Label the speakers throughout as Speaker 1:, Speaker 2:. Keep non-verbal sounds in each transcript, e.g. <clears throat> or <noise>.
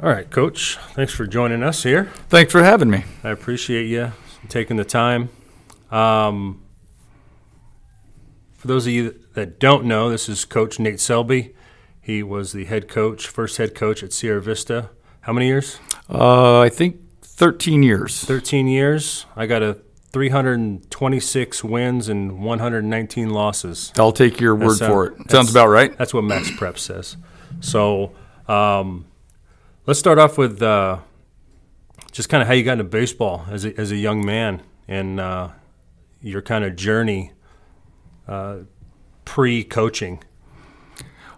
Speaker 1: All right, Coach. Thanks for joining us here.
Speaker 2: Thanks for having me.
Speaker 1: I appreciate you taking the time. Um, for those of you that don't know, this is Coach Nate Selby. He was the head coach, first head coach at Sierra Vista. How many years?
Speaker 2: Uh, I think 13 years.
Speaker 1: 13 years. I got a 326 wins and 119 losses.
Speaker 2: I'll take your word
Speaker 1: sound-
Speaker 2: for it. Sounds about right.
Speaker 1: That's what Max Prep says. So um, let's start off with uh, just kind of how you got into baseball as a, as a young man and uh, your kind of journey uh, pre coaching.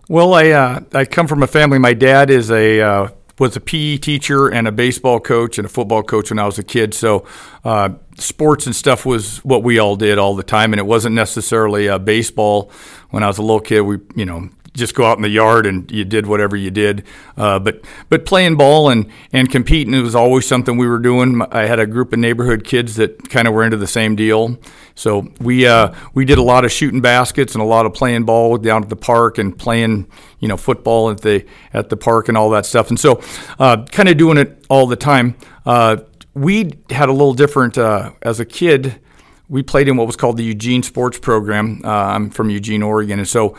Speaker 2: Well, I uh, I come from a family. My dad is a uh, was a PE teacher and a baseball coach and a football coach when I was a kid. So uh, sports and stuff was what we all did all the time, and it wasn't necessarily uh, baseball. When I was a little kid, we you know just go out in the yard and you did whatever you did. Uh, but but playing ball and and competing it was always something we were doing. I had a group of neighborhood kids that kind of were into the same deal. So we uh, we did a lot of shooting baskets and a lot of playing ball down at the park and playing you know football at the at the park and all that stuff. And so uh, kind of doing it all the time. Uh, we had a little different uh, as a kid. We played in what was called the Eugene Sports Program. Uh, I'm from Eugene, Oregon, and so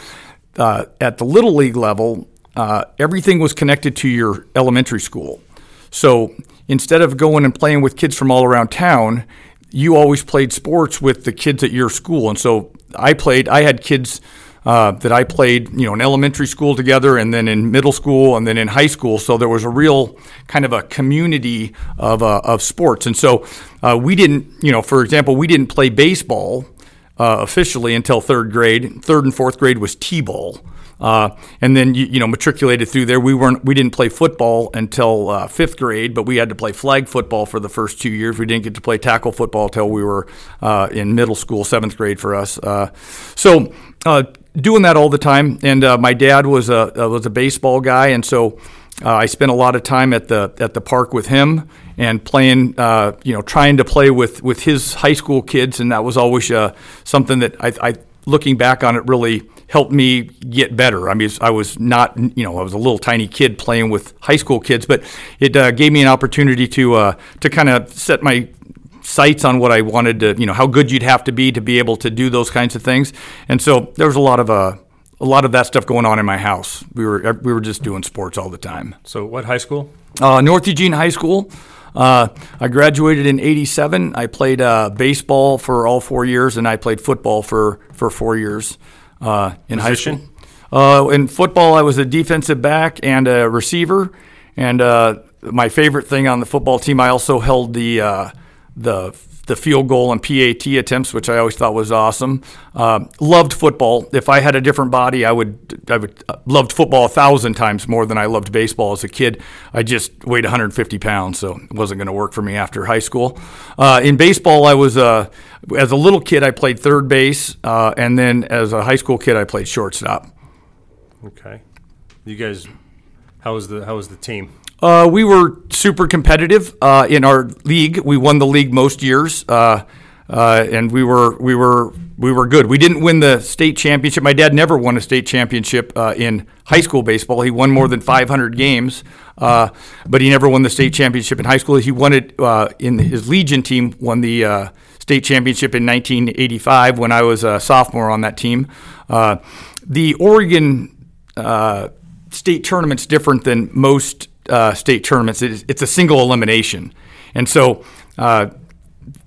Speaker 2: uh, at the little league level, uh, everything was connected to your elementary school. So instead of going and playing with kids from all around town, you always played sports with the kids at your school. And so I played. I had kids uh, that I played, you know, in elementary school together, and then in middle school, and then in high school. So there was a real kind of a community of uh, of sports. And so uh, we didn't, you know, for example, we didn't play baseball uh, officially until third grade. Third and fourth grade was t-ball, uh, and then you, you know matriculated through there. We weren't we didn't play football until uh, fifth grade, but we had to play flag football for the first two years. We didn't get to play tackle football until we were uh, in middle school, seventh grade for us. Uh, so. Uh, doing that all the time, and uh, my dad was a was a baseball guy, and so I spent a lot of time at the at the park with him and playing, uh, you know, trying to play with with his high school kids, and that was always uh, something that I, I, looking back on it, really helped me get better. I mean, I was not, you know, I was a little tiny kid playing with high school kids, but it uh, gave me an opportunity to uh, to kind of set my sights on what I wanted to, you know, how good you'd have to be to be able to do those kinds of things, and so there was a lot of uh, a lot of that stuff going on in my house. We were we were just doing sports all the time.
Speaker 1: So, what high school?
Speaker 2: Uh, North Eugene High School. Uh, I graduated in '87. I played uh, baseball for all four years, and I played football for for four years uh, in
Speaker 1: Position?
Speaker 2: high school. Uh, in football, I was a defensive back and a receiver. And uh, my favorite thing on the football team, I also held the uh, the the field goal and PAT attempts, which I always thought was awesome. Uh, loved football. If I had a different body, I would I would uh, loved football a thousand times more than I loved baseball as a kid. I just weighed 150 pounds, so it wasn't going to work for me after high school. Uh, in baseball, I was uh, as a little kid, I played third base, uh, and then as a high school kid, I played shortstop.
Speaker 1: Okay. You guys, how was the how was the team?
Speaker 2: Uh, we were super competitive uh, in our league. We won the league most years, uh, uh, and we were we were we were good. We didn't win the state championship. My dad never won a state championship uh, in high school baseball. He won more than 500 games, uh, but he never won the state championship in high school. He won it in his Legion team. Won the state championship in 1985 when I was a sophomore on that team. The Oregon state tournament's different than most uh, state tournaments. It's, it's a single elimination, and so uh,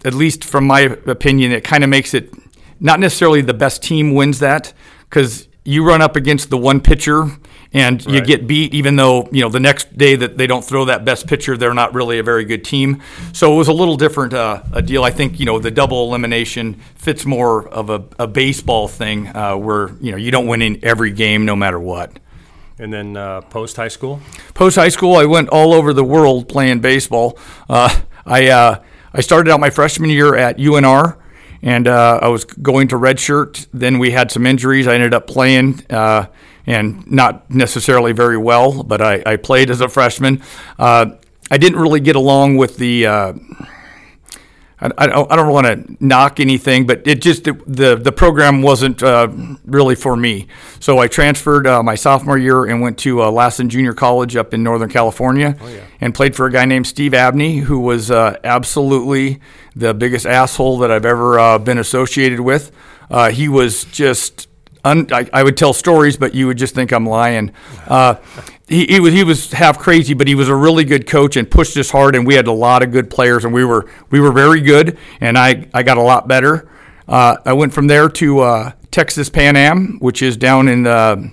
Speaker 2: at least from my opinion, it kind of makes it not necessarily the best team wins that because you run up against the one pitcher and you get beat, even though you know the next day that they don't throw that best pitcher, they're not really a very good team. So it was a little different uh, a deal. I think you know the double elimination fits more of a, a baseball thing uh, where you know you don't win in every game no matter what.
Speaker 1: And then uh, post high school.
Speaker 2: Post high school, I went all over the world playing baseball. Uh, I uh, I started out my freshman year at UNR, and uh, I was going to redshirt. Then we had some injuries. I ended up playing, uh, and not necessarily very well, but I, I played as a freshman. Uh, I didn't really get along with the. I, I don't, I don't want to knock anything, but it just the the program wasn't uh, really for me. So I transferred uh, my sophomore year and went to uh, Lassen Junior College up in Northern California,
Speaker 1: Oh, yeah.
Speaker 2: and played for a guy named Steve Abney, who was uh, absolutely the biggest asshole that I've ever uh, been associated with. Uh, he was just. Un, I, I would tell stories, but you would just think I'm lying. He, he was he was half crazy, but he was a really good coach and pushed us hard. And we had a lot of good players, and we were we were very good. And I, I got a lot better. Uh, I went from there to uh, Texas Pan Am, which is down in uh,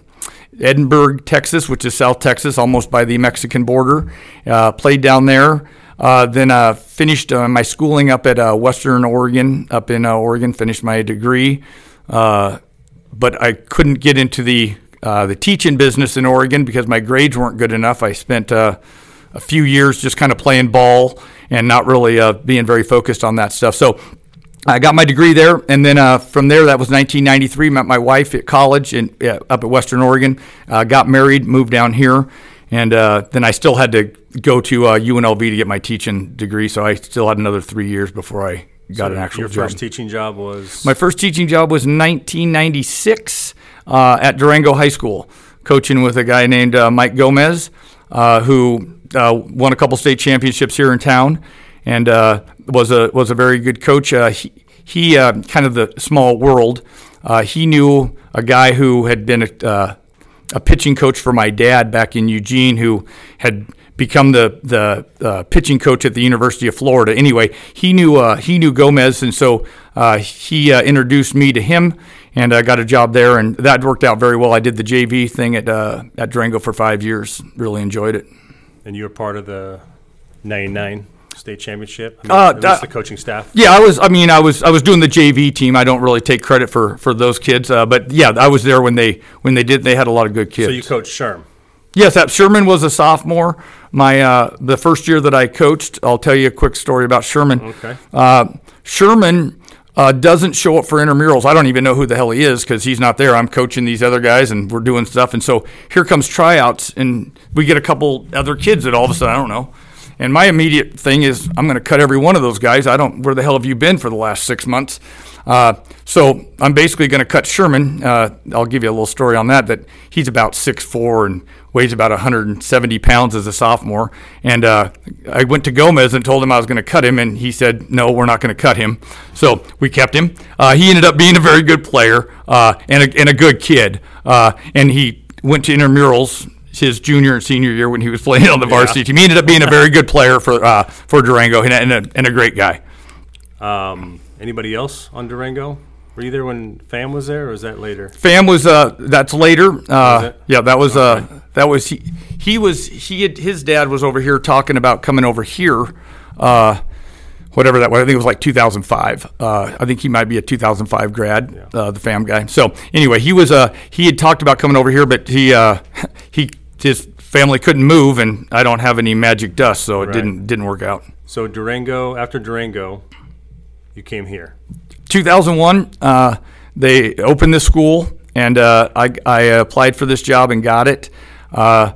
Speaker 2: Edinburg, Texas, which is South Texas, almost by the Mexican border. Uh, played down there. Uh, then uh, finished my schooling up at Western Oregon, up in Oregon. Finished my degree, but I couldn't get into the uh, the teaching business in Oregon because my grades weren't good enough. I spent uh, a few years just kind of playing ball and not really uh, being very focused on that stuff. So I got my degree there, and then uh, from there, that was 1993. Met my wife at college in uh, up at Western Oregon. Uh, got married, moved down here, and uh, then I still had to go to uh, UNLV to get my teaching degree. So I still had another three years before I got an actual
Speaker 1: Your
Speaker 2: job.
Speaker 1: first teaching job was
Speaker 2: My first teaching job was 1996 uh, at Durango High School, coaching with a guy named uh, Mike Gomez, uh, who uh, won a couple state championships here in town, and uh, was a was a very good coach. He he kind of the small world. He knew a guy who had been a, a pitching coach for my dad back in Eugene, who had become the the uh, pitching coach at the University of Florida. Anyway, he knew uh, he knew Gomez, and so uh, he introduced me to him, and I got a job there, and that worked out very well. I did the JV thing at uh, at Durango for five years. Really enjoyed it.
Speaker 1: and you were part of the '99 state championship. I mean,
Speaker 2: Uh,
Speaker 1: at least the coaching staff.
Speaker 2: Yeah, I was. I mean, I was. I was doing the JV team. I don't really take credit for for those kids, uh, but yeah, I was there when they when they did. They had a lot of good kids.
Speaker 1: So you coached Sherm.
Speaker 2: Yes, that Sherman was a sophomore. My uh, the first year that I coached, I'll tell you a quick story about Sherman.
Speaker 1: Okay.
Speaker 2: Uh, Sherman uh, doesn't show up for intramurals. I don't even know who the hell he is because he's not there. I'm coaching these other guys and we're doing stuff. And so here comes tryouts, and we get a couple other kids that all of a sudden I don't know. And my immediate thing is I'm going to cut every one of those guys. I don't. Where the hell have you been for the last six months? Uh, so I'm basically going to cut Sherman. Uh, I'll give you a little story on that. That he's about six four and weighs about 170 pounds as a sophomore. And uh, I went to Gomez and told him I was going to cut him, and he said, "No, we're not going to cut him." So we kept him. Uh, he ended up being a very good player uh, and, a, and a good kid. Uh, and he went to intramurals his junior and senior year when he was playing on the varsity team. He ended up being a very good player for uh, for Durango and a, and, a, and a great guy.
Speaker 1: Um, anybody else on Durango? Were you there when Fam was there, or was that later?
Speaker 2: Fam was uh that's later. Uh, yeah, that was uh that was he he was he had, his dad was over here talking about coming over here. Uh, whatever that was. I think it was like 2005. Uh, I think he might be a 2005 grad, uh, the fam guy. So anyway, he was uh, he had talked about coming over here, but he uh, <laughs> he his family couldn't move, and I don't have any magic dust, so it
Speaker 1: Right.
Speaker 2: didn't didn't work out.
Speaker 1: So Durango. After Durango, you came here.
Speaker 2: 2001, uh, they opened this school, and uh, I, I applied for this job and got it. Uh,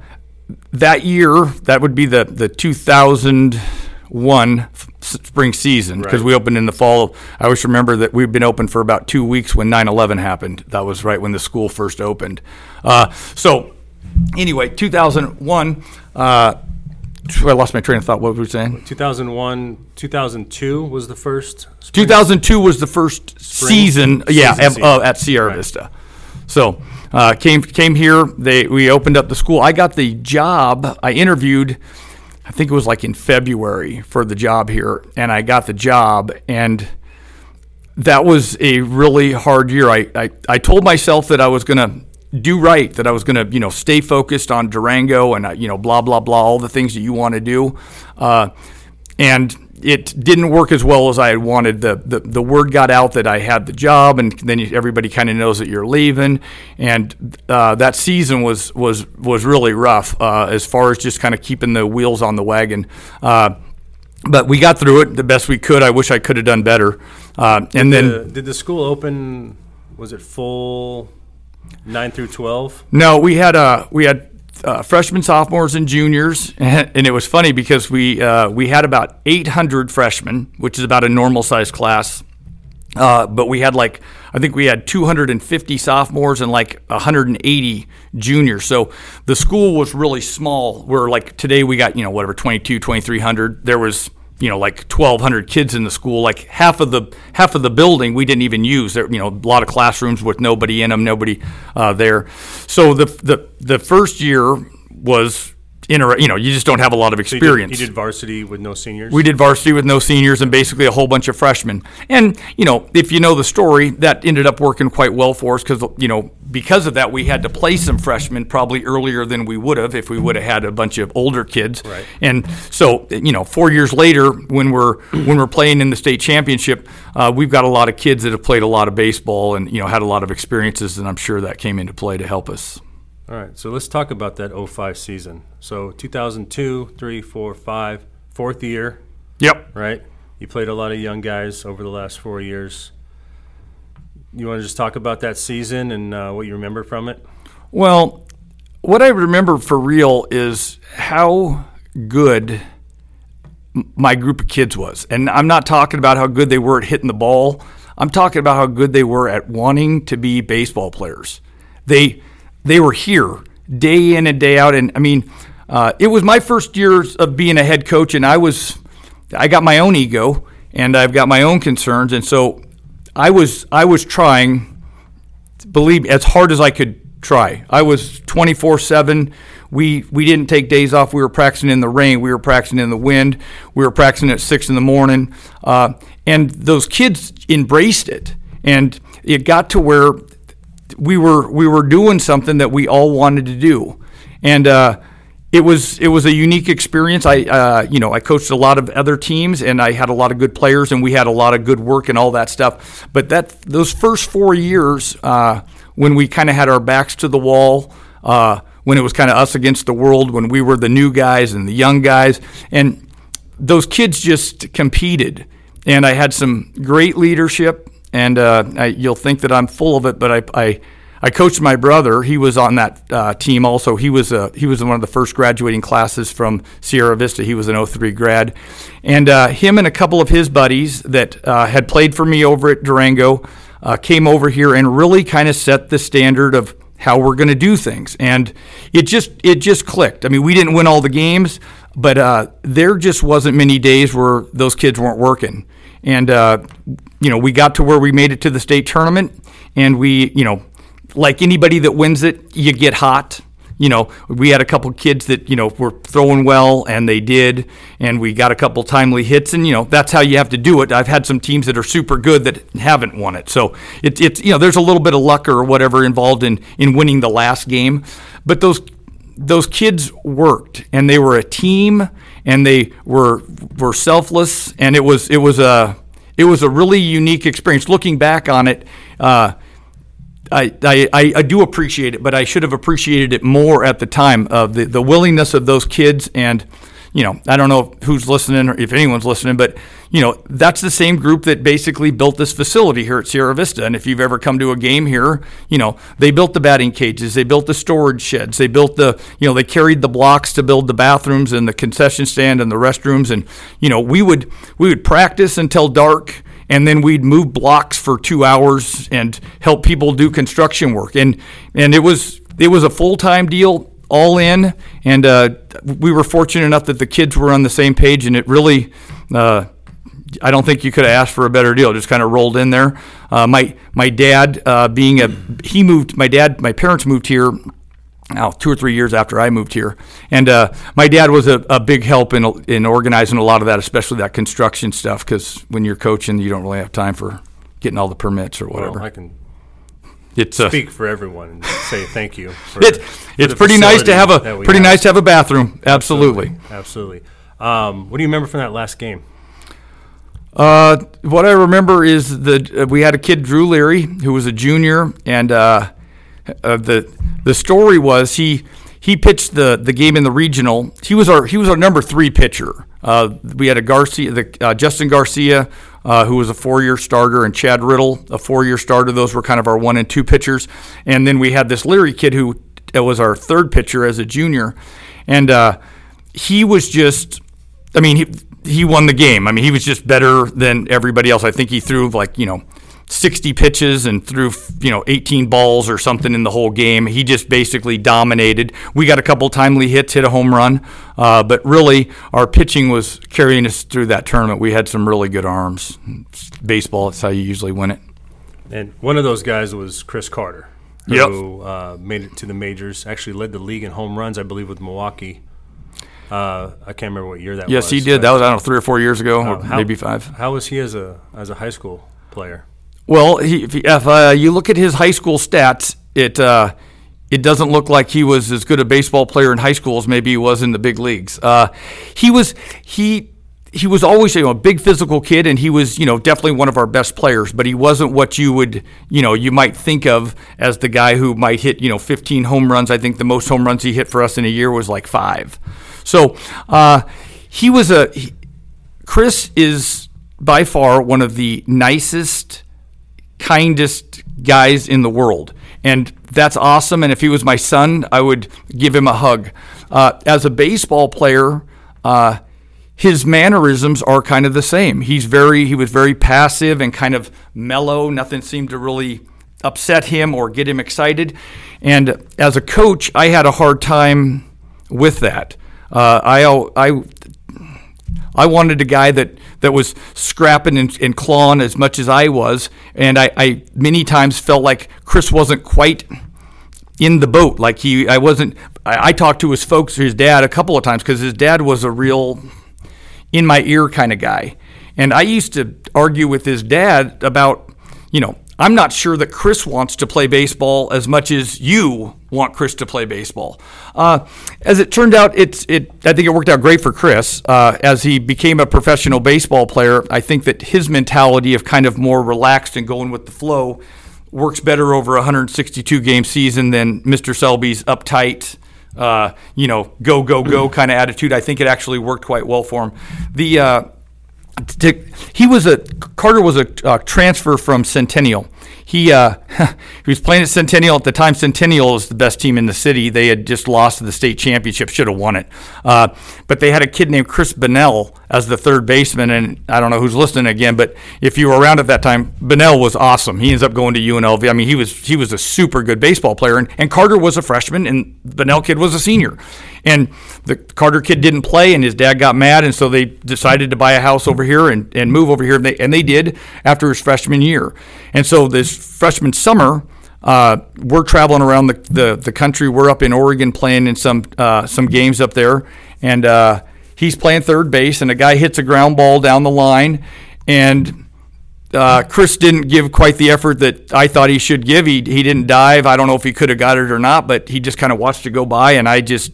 Speaker 2: that year, that would be the, the 2001 f- spring season because
Speaker 1: Right.
Speaker 2: we opened in the fall. I always remember that we'd been open for about two weeks when 9 11 happened. That was right when the school first opened. Uh, so, anyway, 2001. I lost my train of thought. What were we saying?
Speaker 1: 2001, 2002 was the first. spring-
Speaker 2: 2002 was the first season, yeah,
Speaker 1: Season,
Speaker 2: of-
Speaker 1: season.
Speaker 2: uh, at Sierra. Vista. So uh, came came here. They we opened up the school. I got the job. I interviewed. I think it was like in February for the job here, and I got the job. And that was a really hard year. I I, I told myself that I was going to do right, that I was going to you know stay focused on Durango and uh, you know blah blah blah all the things that you want to do, uh, and it didn't work as well as I had wanted. The, the the word got out that I had the job, and then everybody kind of knows that you're leaving, and uh, that season was was was really rough uh, as far as just kind of keeping the wheels on the wagon. Uh, but we got through it the best we could. I wish I could have done better. Uh, and then
Speaker 1: The- did the school open? Was it full nine through 12?
Speaker 2: No, we had uh we had uh, freshmen, sophomores, and juniors, <laughs> and it was funny because we uh, we had about 800 freshmen, which is about a normal size class, uh, but we had like I think we had 250 sophomores and like 180 juniors. So the school was really small. Where like today we got you know whatever 22, 2300. There was you know like 1200 kids in the school like half of the half of the building we didn't even use there you know a lot of classrooms with nobody in them nobody uh, there so the, the the first year was inter- you know you just don't have a lot of
Speaker 1: So you did-
Speaker 2: experience
Speaker 1: You did, varsity with no seniors.
Speaker 2: we did varsity with no seniors and basically a whole bunch of freshmen. And, you know, if you know the story, that ended up working quite well for us because, you know, because of that, we had to play some freshmen probably earlier than we would have if we would have had a bunch of older kids.
Speaker 1: Right.
Speaker 2: And so, you know, four years later, when we're when we're playing in the state championship, uh, we've got a lot of kids that have played a lot of baseball and you know had a lot of experiences, and I'm sure that came into play to help us.
Speaker 1: All right, so let's talk about that 05 season. So 2002, 3, 4, 5, fourth year,
Speaker 2: Yep.
Speaker 1: right? You played a lot of young guys over the last four years. You want to just talk about that season and uh, what you remember from it?
Speaker 2: Well, what I remember for real is how good my group of kids was. And I'm not talking about how good they were at hitting the ball. I'm talking about how good they were at wanting to be baseball players. They they were here day in and day out. And I mean, uh, it was my first years of being a head coach, and I was I got my own ego and I've got my own concerns, and so I was I was trying believe as hard as I could try. I was 24 7. We, we didn't take days off. We were practicing in the rain. We were practicing in the wind. We were practicing at 6 in the morning. Uh, and those kids embraced it. And it got to where we were, we were doing something that we all wanted to do. And uh, it was it was a unique experience. I uh, you know I coached a lot of other teams and I had a lot of good players and we had a lot of good work and all that stuff. But that those first four years uh, when we kind of had our backs to the wall, uh, when it was kind of us against the world, when we were the new guys and the young guys, and those kids just competed. And I had some great leadership. And uh, I, you'll think that I'm full of it, but I, I I coached my brother. He was on that uh, team also. He was uh, he was one of the first graduating classes from Sierra Vista. He was an 03 grad, and uh, him and a couple of his buddies that uh, had played for me over at Durango uh, came over here and really kind of set the standard of how we're going to do things. And it just it just clicked. I mean, we didn't win all the games, but uh, there just wasn't many days where those kids weren't working. And you know, we got to where we made it to the state tournament, and we you know like anybody that wins it, you get hot. You know, we had a couple kids that you know were throwing well, and they did, and we got a couple timely hits, and you know that's how you have to do it. I've had some teams that are super good that haven't won it, so it's it's you know there's a little bit of luck or whatever involved in in winning the last game, but those those kids worked, and they were a team, and they were were selfless, and it was it was a it was a really unique experience. Looking back on it. Uh, I, I, I do appreciate it, but I should have appreciated it more at the time of the, the willingness of those kids. And, you know, I don't know who's listening or if anyone's listening, but, you know, that's the same group that basically built this facility here at Sierra Vista. And if you've ever come to a game here, you know, they built the batting cages, they built the storage sheds, they built the, you know, they carried the blocks to build the bathrooms and the concession stand and the restrooms. And, you know, we would, we would practice until dark and then we'd move blocks for two hours and help people do construction work. And and it was it was a full time deal, all in. And uh, we were fortunate enough that the kids were on the same page, and it really. Uh, I don't think you could have asked for a better deal. It just kind of rolled in there. Uh, my my dad, uh, being a he moved. My dad, my parents moved here now two or three years after I moved here. And uh, my dad was a, a big help in, in organizing a lot of that, especially that construction stuff, because when you're coaching, you don't really have time for getting all the permits or whatever.
Speaker 1: Well, I can
Speaker 2: it's uh,
Speaker 1: speak for everyone and say thank you. For, <laughs>
Speaker 2: it,
Speaker 1: for
Speaker 2: it's pretty nice to have a pretty
Speaker 1: have.
Speaker 2: nice to have a bathroom. Absolutely.
Speaker 1: Absolutely. Um, what do you remember from that last game?
Speaker 2: Uh, what I remember is that uh, we had a kid, Drew Leary, who was a junior, and uh, uh, the the story was he he pitched the, the game in the regional. He was our he was our number three pitcher. Uh, we had a Garcia, the uh, Justin Garcia, uh, who was a four year starter, and Chad Riddle, a four year starter. Those were kind of our one and two pitchers. And then we had this Leary kid who that was our third pitcher as a junior, and uh, he was just. I mean, he he won the game. I mean, he was just better than everybody else. I think he threw like you know 60 pitches and threw you know 18 balls or something in the whole game. He just basically dominated. We got a couple timely hits, hit a home run, uh, but really our pitching was carrying us through that tournament. We had some really good arms. Baseball, that's how you usually win it.
Speaker 1: And one of those guys was Chris Carter,
Speaker 2: Yep.
Speaker 1: who uh, made it to the majors. Actually led the league in home runs, I believe, with Milwaukee. Uh, I can't remember what year that was.
Speaker 2: Yes, he did. That was I don't know three or four years ago, or
Speaker 1: how-
Speaker 2: maybe five.
Speaker 1: How was he as a as a high school player?
Speaker 2: Well, he, if, uh, you look at his high school stats, it uh, it doesn't look like he was as good a baseball player in high school as maybe he was in the big leagues. Uh, he was he he was always you know, a big physical kid, and he was you know definitely one of our best players. But he wasn't what you would you know you might think of as the guy who might hit you know 15 home runs. I think the most home runs he hit for us in a year was like five. So uh, he was a. He, Chris is by far one of the nicest kindest guys in the world. And that's awesome. And if he was my son, I would give him a hug. Uh, as a baseball player, uh, his mannerisms are kind of the same. He's very, he was very passive and kind of mellow. Nothing seemed to really upset him or get him excited. And as a coach, I had a hard time with that. Uh, I, I, I wanted a guy that, that was scrapping and, and clawing as much as I was, and I, I many times felt like Chris wasn't quite in the boat. Like he, I wasn't. I, I talked to his folks, his dad, a couple of times because his dad was a real in my ear kind of guy, and I used to argue with his dad about, you know, I'm not sure that Chris wants to play baseball as much as you want Chris to play baseball. Uh, as it turned out, it's it. I think it worked out great for Chris uh, as he became a professional baseball player. I think that his mentality of kind of more relaxed and going with the flow works better over a 162 game season than Mr. Selby's uptight. Uh, you know, go go go kind of attitude. I think it actually worked quite well for him. The uh, to, he was a Carter was a uh, transfer from Centennial. He uh, <laughs> he was playing at Centennial at the time. Centennial was the best team in the city. They had just lost the state championship, should have won it. Uh, but they had a kid named Chris Bennell as the third baseman, and I don't know who's listening again. But if you were around at that time, Bennell was awesome. He ends up going to UNLV. I mean, he was he was a super good baseball player, and, and Carter was a freshman, and Bennell kid was a senior. And the Carter kid didn't play, and his dad got mad, and so they decided to buy a house over here and, and move over here, and they, and they did after his freshman year. And so this freshman summer, uh, we're traveling around the, the, the country. We're up in Oregon playing in some uh, some games up there, and uh, he's playing third base, and a guy hits a ground ball down the line, and uh, Chris didn't give quite the effort that I thought he should give. He, he didn't dive. I don't know if he could have got it or not, but he just kind of watched it go by, and I just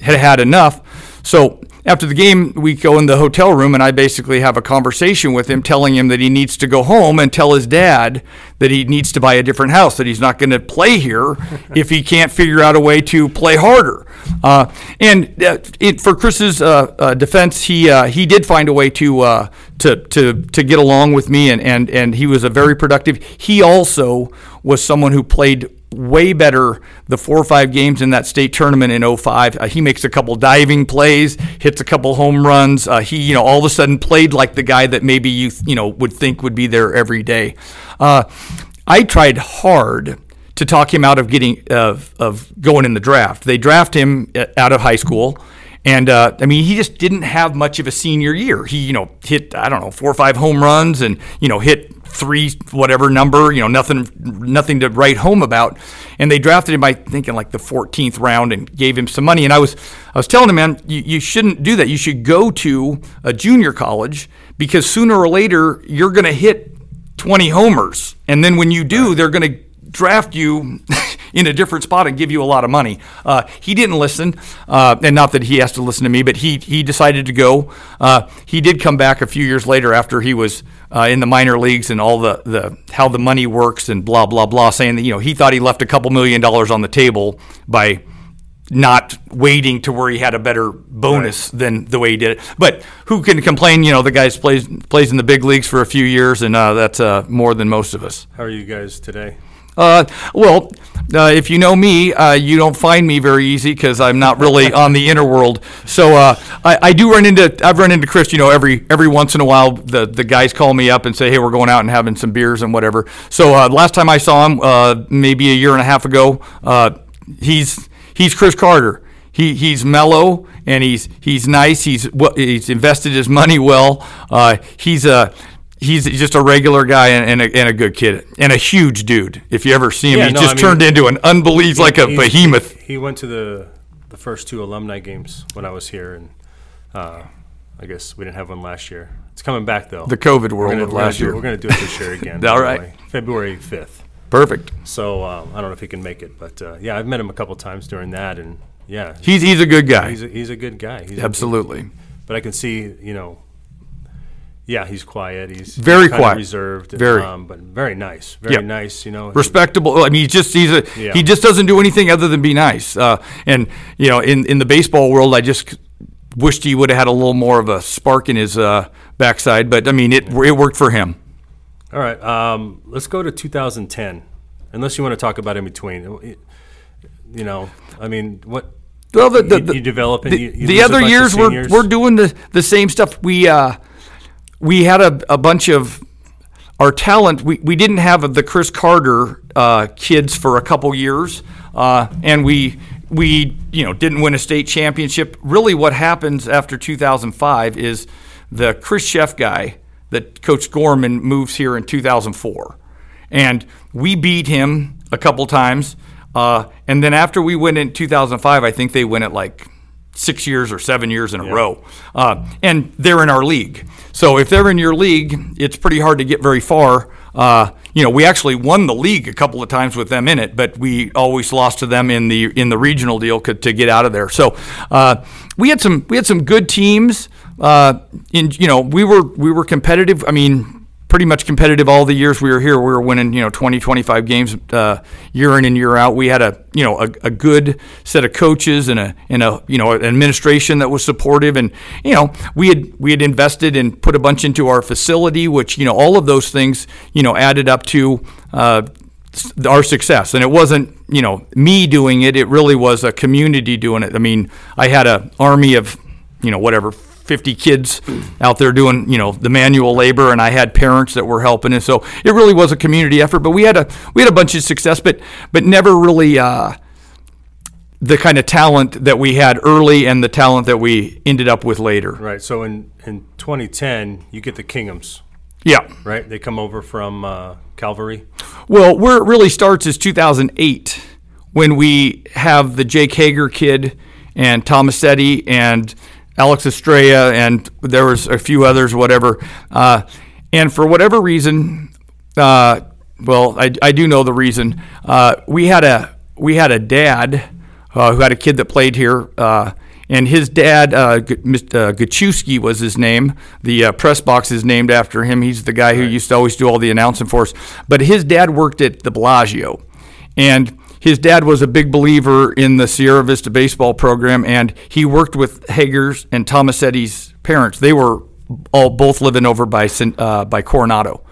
Speaker 2: had had enough. So after the game, we go in the hotel room, and I basically have a conversation with him, telling him that he needs to go home and tell his dad that he needs to buy a different house, that he's not going to play here <laughs> if he can't figure out a way to play harder. Uh, and uh, it, for Chris's uh, uh, defense, he uh, he did find a way to uh, to to to get along with me, and and and he was a very productive. He also was someone who played way better the four or five games in that state tournament in 05. Uh, he makes a couple diving plays, hits a couple home runs. Uh, he, you know, all of a sudden played like the guy that maybe you, you know, would think would be there every day. Uh, I tried hard to talk him out of getting of of going in the draft. They draft him uh, out of high school. And uh, I mean, he just didn't have much of a senior year. He, you know, hit I don't know four or five home runs, and you know, hit three whatever number. You know, nothing, nothing to write home about. And they drafted him, I think, in like the 14th round, and gave him some money. And I was, I was telling him, man, you, you shouldn't do that. You should go to a junior college because sooner or later you're going to hit 20 homers, and then when you do, they're going to draft you <laughs> in a different spot and give you a lot of money. Uh, he didn't listen, uh, and not that he has to listen to me, but he he decided to go. Uh, he did come back a few years later after he was uh, in the minor leagues and all the, the how the money works and blah blah blah, saying that you know he thought he left a couple million dollars on the table by not waiting to where he had a better bonus than the way he did it. But who can complain? You know, the guy's plays plays in the big leagues for a few years, and uh, that's uh, more than most of us.
Speaker 1: How are you guys today?
Speaker 2: Uh, well, uh, if you know me, uh, you don't find me very easy because I'm not really <laughs> on the inner world. So uh, I, I, do run into I've run into Chris. You know, every every once in a while, the the guys call me up and say, "Hey, we're going out and having some beers and whatever." So uh, last time I saw him, uh, maybe a year and a half ago, uh, he's he's Chris Carter. He, he's mellow and he's he's nice. He's he's invested his money well. he's a he's just a regular guy and, and, a, and, a, good kid and a huge dude. If you ever see him, yeah, he's no, just I mean, turned into an unbelievable, like a behemoth.
Speaker 1: He went to the the first two alumni games when I was here, and uh, I guess we didn't have one last year. It's coming back though.
Speaker 2: The COVID world gonna, of last
Speaker 1: year. We're going to do it this year <laughs> again.
Speaker 2: All right,
Speaker 1: February fifth.
Speaker 2: Perfect.
Speaker 1: So um, I don't know if he can make it, but uh, yeah, I've met him a couple times during that, and yeah,
Speaker 2: he's he's a good guy.
Speaker 1: He's a, he's a good guy. He's
Speaker 2: Absolutely.
Speaker 1: A, but I can see, you know, yeah, he's quiet. He's
Speaker 2: very quiet,
Speaker 1: reserved,
Speaker 2: very,
Speaker 1: um, but very nice. Very nice. You know,
Speaker 2: respectable. I mean, he just he's a yeah. he just doesn't do anything other than be nice. Uh, and you know, in in the baseball world, I just wished he would have had a little more of a spark in his uh, backside. But I mean, it yeah. it worked for him.
Speaker 1: All right, um, let's go to 2010. Unless you want to talk about in between, you know, I mean, what well, the, the, you, you develop
Speaker 2: the,
Speaker 1: you, you
Speaker 2: the other years we're, we're doing the, the same stuff. We uh, we had a, a bunch of our talent. We, we didn't have the Chris Carter uh, kids for a couple years, uh, and we we you know didn't win a state championship. Really, what happens after 2005 is the Chris Sheff guy that Coach Gorman moves here in 2004, and we beat him a couple times. Uh, and then after we went in 2005, I think they win it like six years or seven years in a yeah. row. Uh, and they're in our league. So if they're in your league, it's pretty hard to get very far. Uh, you know, we actually won the league a couple of times with them in it, but we always lost to them in the in the regional deal to get out of there. So uh, we had some we had some good teams. Uh, in you know, we were we were competitive. I mean, pretty much competitive all the years we were here. We were winning, you know, 20, 25 games uh, year in and year out. We had a, you know, a, a, good set of coaches and a, and a, you know, an administration that was supportive. And, you know, we had, we had invested and put a bunch into our facility, which, you know, all of those things, you know, added up to uh, our success. And it wasn't, you know, me doing it. It really was a community doing it. I mean, I had an army of, you know, whatever, 50 kids out there doing, you know, the manual labor, and I had parents that were helping, and so it really was a community effort. But we had a we had a bunch of success, but but never really uh, the kind of talent that we had early and the talent that we ended up with later.
Speaker 1: Right. So in in 2010, you get the Kinghams.
Speaker 2: Yeah.
Speaker 1: Right. They come over from uh, Calvary.
Speaker 2: Well, where it really starts is 2008 when we have the Jake Hager kid and Tomasetti and Alex Estrella, and there was a few others, whatever. Uh, and for whatever reason, uh, well, I, I do know the reason. Uh, we had a we had a dad uh, who had a kid that played here, uh, and his dad, uh, Mr. Gachewski was his name. The press box is named after him. He's the guy who used to always do all the announcing for us. But his dad worked at the Bellagio, and his dad was a big believer in the Sierra Vista baseball program, and he worked with Hager's and Tomasetti's parents. They were all both living over by uh, by Coronado,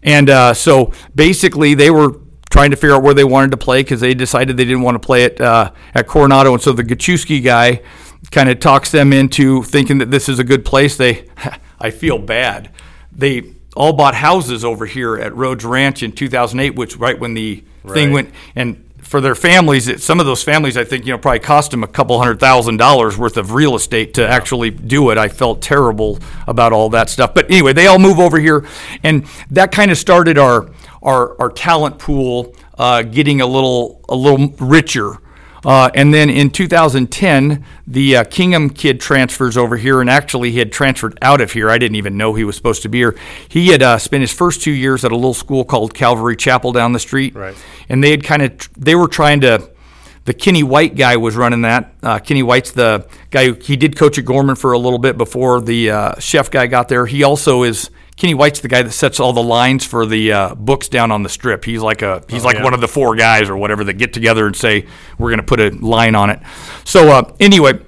Speaker 2: and uh, so basically they were trying to figure out where they wanted to play because they decided they didn't want to play it uh, at Coronado, and so the Gachewski guy kind of talks them into thinking that this is a good place. They, <laughs> I feel bad. They all bought houses over here at Rhodes Ranch in 2008, which right when the right. thing went and for their families, some of those families, I think, you know, probably cost them a couple hundred thousand dollars worth of real estate to actually do it. I felt terrible about all that stuff. But anyway, they all move over here, and that kind of started our our, our talent pool uh, getting a little a little richer. Uh, and then in 2010, the uh, Kingham kid transfers over here, and actually he had transferred out of here. I didn't even know he was supposed to be here. He had uh, spent his first two years at a little school called Calvary Chapel down the street,
Speaker 1: right.
Speaker 2: and they had kind of they were trying to. The Kenny White guy was running that. Uh, Kenny White's the guy who he did coach at Gorman for a little bit before the uh, Sheff guy got there. He also is Kenny White's the guy that sets all the lines for the uh, books down on the strip. He's like a he's oh, like yeah. one of the four guys or whatever that get together and say we're going to put a line on it. So uh, anyway,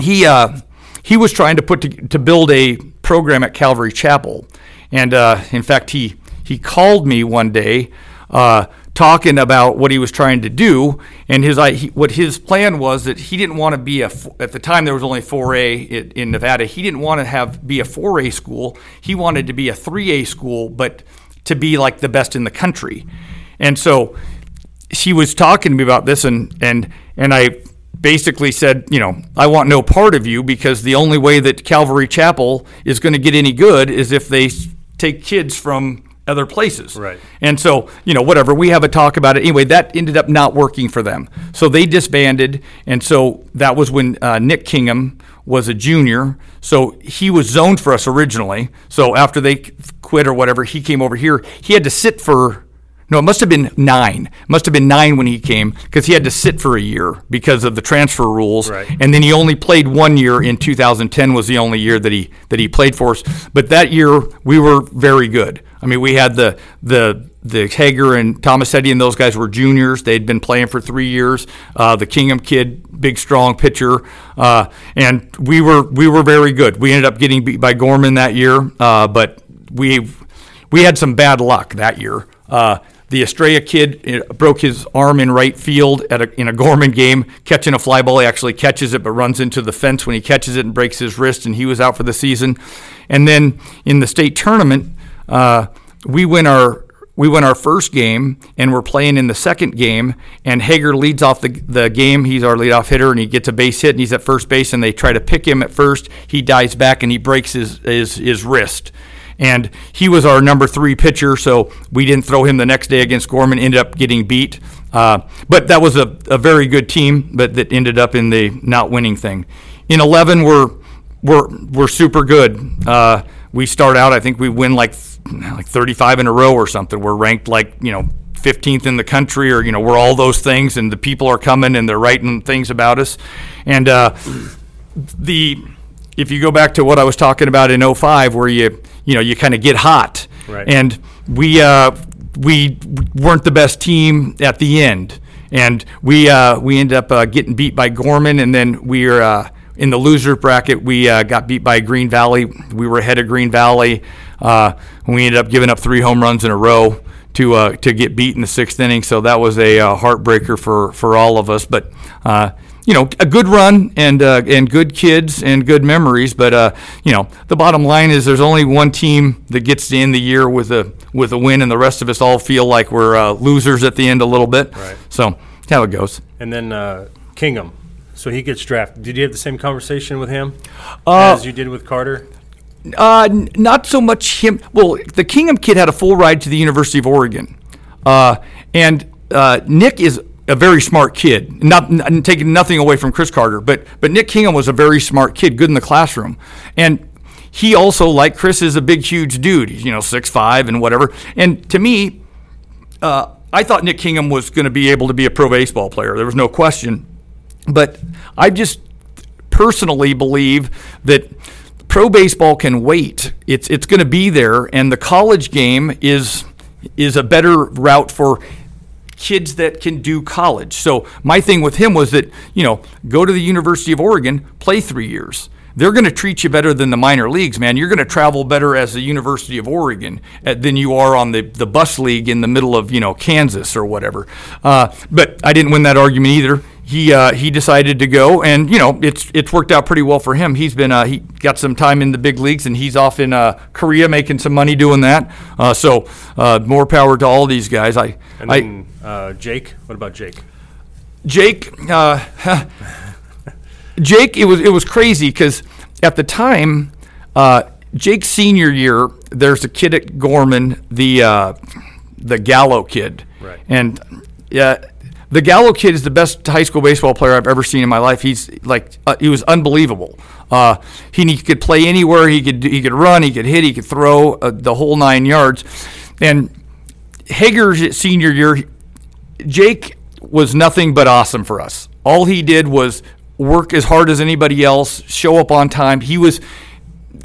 Speaker 2: he uh, he was trying to put to, to build a program at Calvary Chapel, and uh, in fact he he called me one day. Talking about what he was trying to do, and his he, what his plan was that he didn't want to be a at the time there was only 4A in Nevada. He didn't want to have be a 4A school. He wanted to be a 3A school, but to be like the best in the country. And so she was talking to me about this, and and and I basically said, you know, I want no part of you because the only way that Calvary Chapel is going to get any good is if they take kids from other places.
Speaker 1: Right.
Speaker 2: And so, you know, whatever, we have a talk about it. Anyway, that ended up not working for them. So they disbanded. And so that was when uh, Nick Kingham was a junior. So he was zoned for us originally. So after they quit or whatever, he came over here. He had to sit for no, it must have been nine. It must have been nine when he came because he had to sit for a year because of the transfer rules.
Speaker 1: Right.
Speaker 2: And then he only played one year in 2010 was the only year that he that he played for us. But that year we were very good. I mean, we had the the the Hager and Tomasetti and those guys were juniors. They'd been playing for three years. Uh, the Kingham kid, big strong pitcher, uh, and we were we were very good. We ended up getting beat by Gorman that year, uh, but we we had some bad luck that year. Uh, the Estrella kid broke his arm in right field at a, in a Gorman game, catching a fly ball. He actually catches it, but runs into the fence when he catches it and breaks his wrist, and he was out for the season. And then in the state tournament, uh, we win our we win our first game, and we're playing in the second game. And Hager leads off the, the game. He's our leadoff hitter, and he gets a base hit, and he's at first base. And they try to pick him at first. He dives back, and he breaks his his, his wrist and he was our number three pitcher, so we didn't throw him the next day against Gorman. Ended up getting beat, uh, but that was a, a very good team, but that ended up in the not winning thing. In 11, we're we're we're super good. Uh, we start out, I think we win like like 35 in a row or something. We're ranked like you know 15th in the country, or you know we're all those things, and the people are coming and they're writing things about us, and uh, the if you go back to what I was talking about in 05, where you you know you kind of get hot,
Speaker 1: right.
Speaker 2: and we uh, we weren't the best team at the end, and we uh, we ended up uh, getting beat by Gorman, and then we are uh, in the loser bracket. We uh, got beat by Green Valley. We were ahead of Green Valley. Uh, we ended up giving up three home runs in a row to to get beat in the sixth inning. So that was a heartbreaker for for all of us, but you know, a good run and uh, and good kids and good memories. But uh, you know, the bottom line is there's only one team that gets to end the year with a with a win, and the rest of us all feel like we're uh, losers at the end a little bit.
Speaker 1: Right.
Speaker 2: So how it goes.
Speaker 1: And then uh, Kingham, so he gets drafted. Did you have the same conversation with him
Speaker 2: Uh,
Speaker 1: as you did with Carter?
Speaker 2: Uh, n- not so much him. Well, the Kingham kid had a full ride to the University of Oregon, uh, and uh, Nick is a very smart kid. Not, taking nothing away from Chris Carter, but but Nick Kingham was a very smart kid, good in the classroom, and he also, like Chris, is a big, huge dude. He's you know six five and whatever. And to me, uh, I thought Nick Kingham was going to be able to be a pro baseball player. There was no question. But I just personally believe that pro baseball can wait. It's it's going to be there, and the college game is is a better route for kids that can do college. So my thing with him was that, you know, go to the University of Oregon, play three years. They're going to treat you better than the minor leagues, man. You're going to travel better as the University of Oregon uh, than you are on the, the bus league in the middle of, you know, Kansas or whatever. Uh, but I didn't win that argument either he uh, he decided to go, and you know it's it's worked out pretty well for him. He's been uh, he got some time in the big leagues, and he's off in uh, Korea making some money doing that. Uh, so uh, more power to all these guys. I
Speaker 1: And
Speaker 2: I
Speaker 1: uh, Jake. What about Jake?
Speaker 2: Jake <laughs> Jake it was it was crazy because at the time Jake's senior year there's a kid at Gorman the the Gallo kid
Speaker 1: Right.
Speaker 2: and yeah the Gallo kid is the best high school baseball player I've ever seen in my life. He's like uh, he was unbelievable. Uh, he, he, could play anywhere. He could he could run. He could hit. He could throw uh, the whole nine yards. And Hager's senior year, Jake was nothing but awesome for us. All he did was work as hard as anybody else, show up on time. He was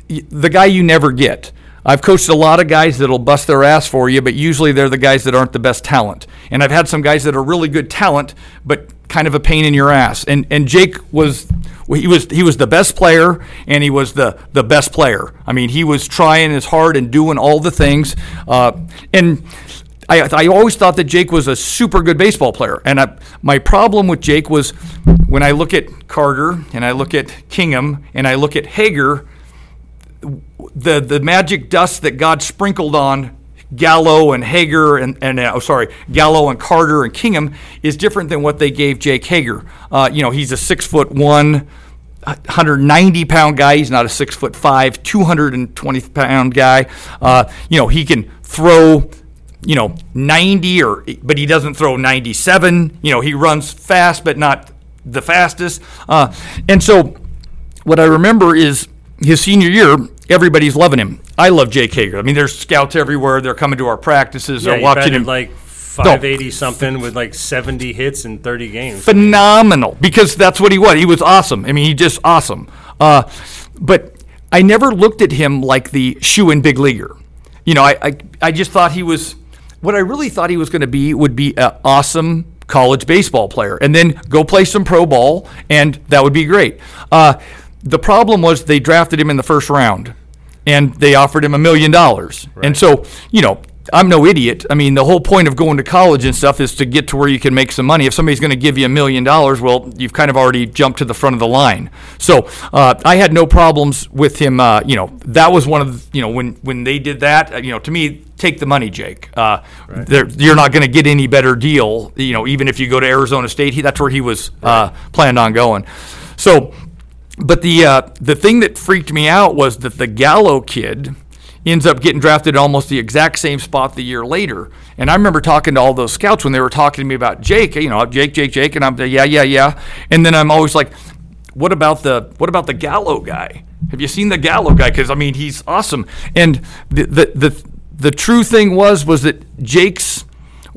Speaker 2: the guy you never get. I've coached a lot of guys that'll bust their ass for you, but usually they're the guys that aren't the best talent. And I've had some guys that are really good talent, but kind of a pain in your ass. And and Jake was he was he was the best player and he was the the best player. I mean, he was trying as hard and doing all the things. Uh, and I, I always thought that Jake was a super good baseball player. And I, my problem with Jake was when I look at Carter and I look at Kingham and I look at Hager, the, the magic dust that God sprinkled on Gallo and Hager and, and uh, oh, sorry, Gallo and Carter and Kingham is different than what they gave Jake Hager. Uh, you know, he's a six foot one, 190 pound guy. He's not a six foot five, 220 pound guy. Uh, you know, he can throw you know 90 or but he doesn't throw 97 you know he runs fast but not the fastest uh, and so what i remember is his senior year everybody's loving him i love jake hager i mean there's scouts everywhere they're coming to our practices
Speaker 1: Yeah,
Speaker 2: they're watching him
Speaker 1: like 580 something with like 70 hits in 30 games.
Speaker 2: phenomenal because that's what he was. He was awesome. I mean, he just awesome. Uh, but I never looked at him like the shoe in big leaguer. You know, I, I, I just thought he was what I really thought he was going to be would be an awesome college baseball player and then go play some pro ball and that would be great. Uh, the problem was they drafted him in the first round and they offered him a million dollars. And so, you know, I'm no idiot. I mean, the whole point of going to college and stuff is to get to where you can make some money. If somebody's going to give you a million dollars, well, you've kind of already jumped to the front of the line. So uh, I had no problems with him. Uh, you know, that was one of the, you know when when they did that. uh, You know, to me, take the money, Jake. Uh, there- You're not going to get any better deal. You know, even if you go to Arizona State, he, that's where he was uh, planned on going. So but the uh, the thing that freaked me out was that the Gallo kid ends up getting drafted almost the exact same spot the year later. And I remember talking to all those scouts when they were talking to me about Jake, you know, Jake, Jake, Jake, and I'm like, yeah, yeah, yeah. And then I'm always like, what about the what about the Gallo guy? Have you seen the Gallo guy? Because I mean, he's awesome. And the the the the true thing was was that Jake's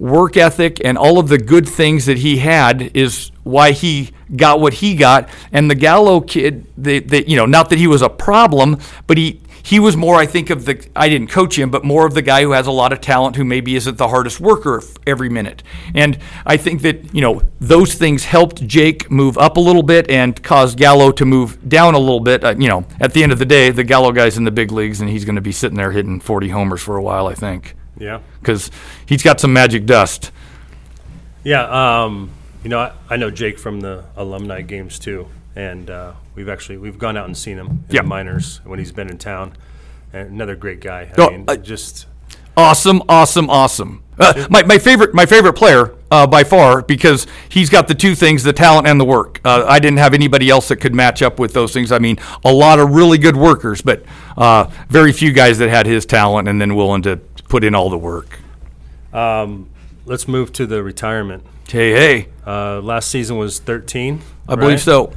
Speaker 2: work ethic and all of the good things that he had is why he got what he got. And the Gallo kid, they, they, you know, not that he was a problem, but he he was more, I think, of the I didn't coach him, but more of the guy who has a lot of talent, who maybe isn't the hardest worker every minute. And I think that you know those things helped Jake move up a little bit and caused Gallo to move down a little bit. Uh, you know, at the end of the day, the Gallo guy's in the big leagues, and he's going to be sitting there hitting 40 homers for a while, I think
Speaker 1: Yeah.
Speaker 2: because he's got some magic dust.
Speaker 1: Yeah, um, you know, I, I know Jake from the alumni games too, and uh, we've actually we've gone out and seen him in
Speaker 2: Yeah.
Speaker 1: the minors when he's been in town. And another great guy. I
Speaker 2: Oh,
Speaker 1: mean,
Speaker 2: I-
Speaker 1: just
Speaker 2: Awesome, awesome, awesome. Uh, my, my favorite my favorite player uh, by far because he's got the two things: the talent and the work. Uh, I didn't have anybody else that could match up with those things. I mean, a lot of really good workers, but uh, very few guys that had his talent and then willing to put in all the work.
Speaker 1: let's move to the retirement.
Speaker 2: Hey, hey,
Speaker 1: Uh, last season was 13.
Speaker 2: I believe so.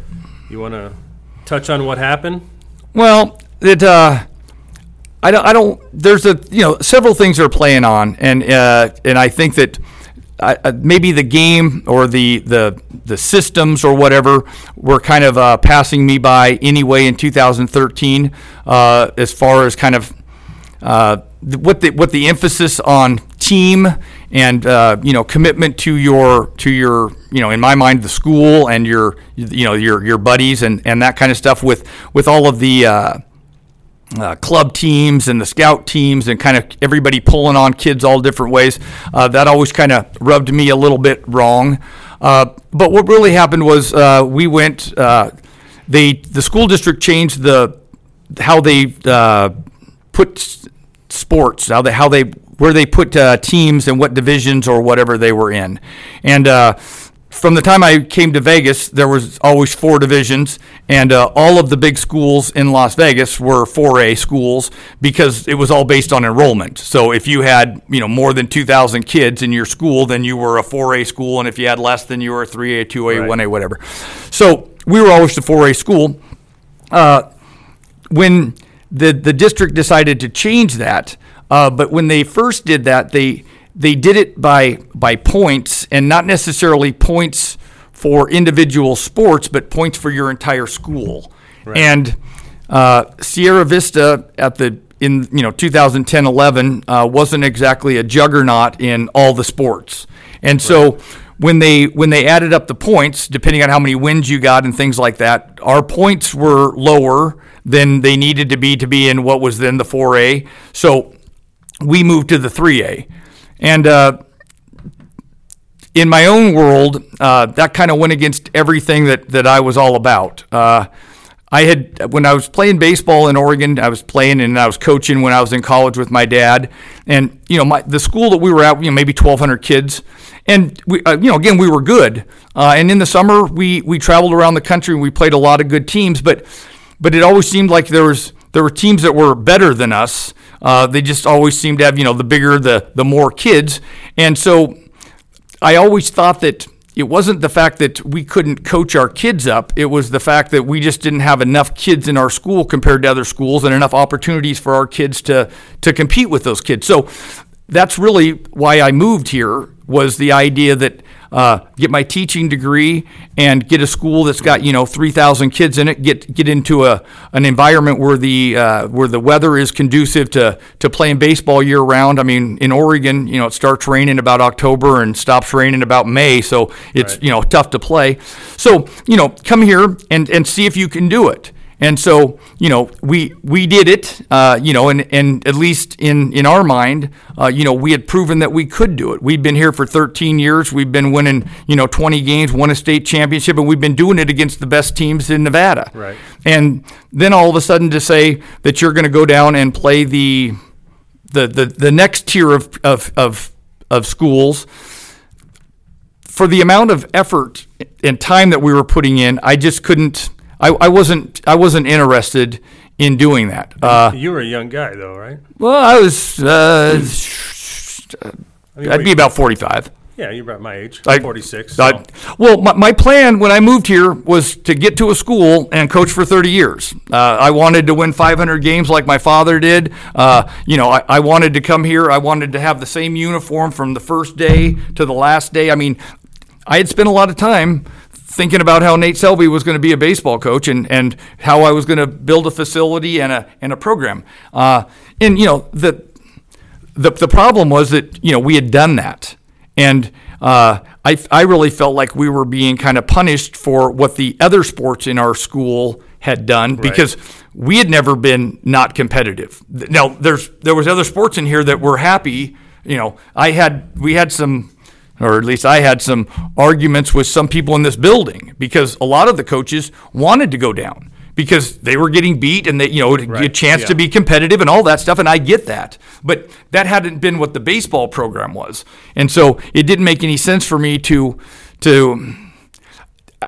Speaker 1: You want to touch on what happened?
Speaker 2: Well, it. Uh, I don't. I don't. There's a you know several things are playing on, and uh, and I think that uh, uh, maybe the game or the the the systems or whatever were kind of uh, passing me by anyway in 2013, uh, as far as kind of uh, what the what the emphasis on team and uh, you know commitment to your to your you know in my mind the school and your you know your your buddies and and that kind of stuff with with all of the uh, uh, club teams and the scout teams and kind of everybody pulling on kids all different ways. Uh, that always kind of rubbed me a little bit wrong. Uh, but what really happened was uh, we went. They the school district changed the how they put sports how they how they where they put uh, teams and what divisions or whatever they were in, and. Uh, from the time I came to Vegas, there was always four divisions, and uh, all of the big schools in Las Vegas were 4A schools because it was all based on enrollment. So if you had you know more than 2,000 kids in your school, then you were a 4A school, and if you had less, then you were a 3A, 2A,
Speaker 1: Right.
Speaker 2: 1A, whatever. So we were always the 4A school. Uh, when the the district decided to change that, uh, but when they first did that, they they did it by by points and not necessarily points for individual sports, but points for your entire school. And uh, Sierra Vista at the in you know 2010 11 uh, wasn't exactly a juggernaut in all the sports, and so when they when they added up the points, depending on how many wins you got and things like that, our points were lower than they needed to be to be in what was then the 4A. So we moved to the 3A. And uh, in my own world, uh, that kind of went against everything that, that I was all about. Uh, I had when I was playing baseball in Oregon, I was playing and I was coaching when I was in college with my dad, and you know my the school that we were at, you know maybe 1,200 kids, and we uh, you know again we were good, uh, and in the summer we we traveled around the country and we played a lot of good teams, but but it always seemed like there was there were teams that were better than us. Uh, they just always seem to have you know the bigger the the more kids, and so I always thought that it wasn't the fact that we couldn't coach our kids up. It was the fact that we just didn't have enough kids in our school compared to other schools and enough opportunities for our kids to, to compete with those kids. So that's really why I moved here was the idea that uh, get my teaching degree and get a school that's got you know 3,000 kids in it. Get get into a an environment where the uh, where the weather is conducive to to playing baseball year round. I mean, in Oregon, you know, it starts raining about October and stops raining about May, so it's
Speaker 1: Right.
Speaker 2: you know tough to play. So you know, come here and and see if you can do it. And so, you know, we we did it, uh, you know, and, and at least in, in our mind, uh, you know, we had proven that we could do it. We'd been here for 13 years. We've been winning, you know, 20 games, won a state championship, and we've been doing it against the best teams in Nevada.
Speaker 1: Right.
Speaker 2: And then all of a sudden to say that you're going to go down and play the the the, the next tier of, of, of, of schools for the amount of effort and time that we were putting in, I just couldn't. I, I wasn't. I wasn't interested in doing that. Uh,
Speaker 1: you were a young guy, though, right?
Speaker 2: well, I was. Uh,
Speaker 1: I mean,
Speaker 2: I'd
Speaker 1: wait,
Speaker 2: be about forty-five.
Speaker 1: yeah, you're about my age.
Speaker 2: I-
Speaker 1: 46. So.
Speaker 2: I- well, my, my plan when I moved here was to get to a school and coach for 30 years. Uh, I wanted to win 500 games like my father did. Uh, you know, I, I wanted to come here. I wanted to have the same uniform from the first day to the last day. I mean, I had spent a lot of time thinking about how Nate Selby was going to be a baseball coach and, and how I was going to build a facility and a, and a program. Uh, and, you know, the, the, the problem was that you know we had done that. And uh, I, I really felt like we were being kind of punished for what the other sports in our school had done because we had never been not competitive. Now there's there was other sports in here that were happy. You know i had we had some or at least I had some arguments with some people in this building because a lot of the coaches wanted to go down because they were getting beat and they, you know, get a
Speaker 1: Right,
Speaker 2: chance to be competitive and all that stuff. And I get that. But that hadn't been what the baseball program was. And so it didn't make any sense for me to, to,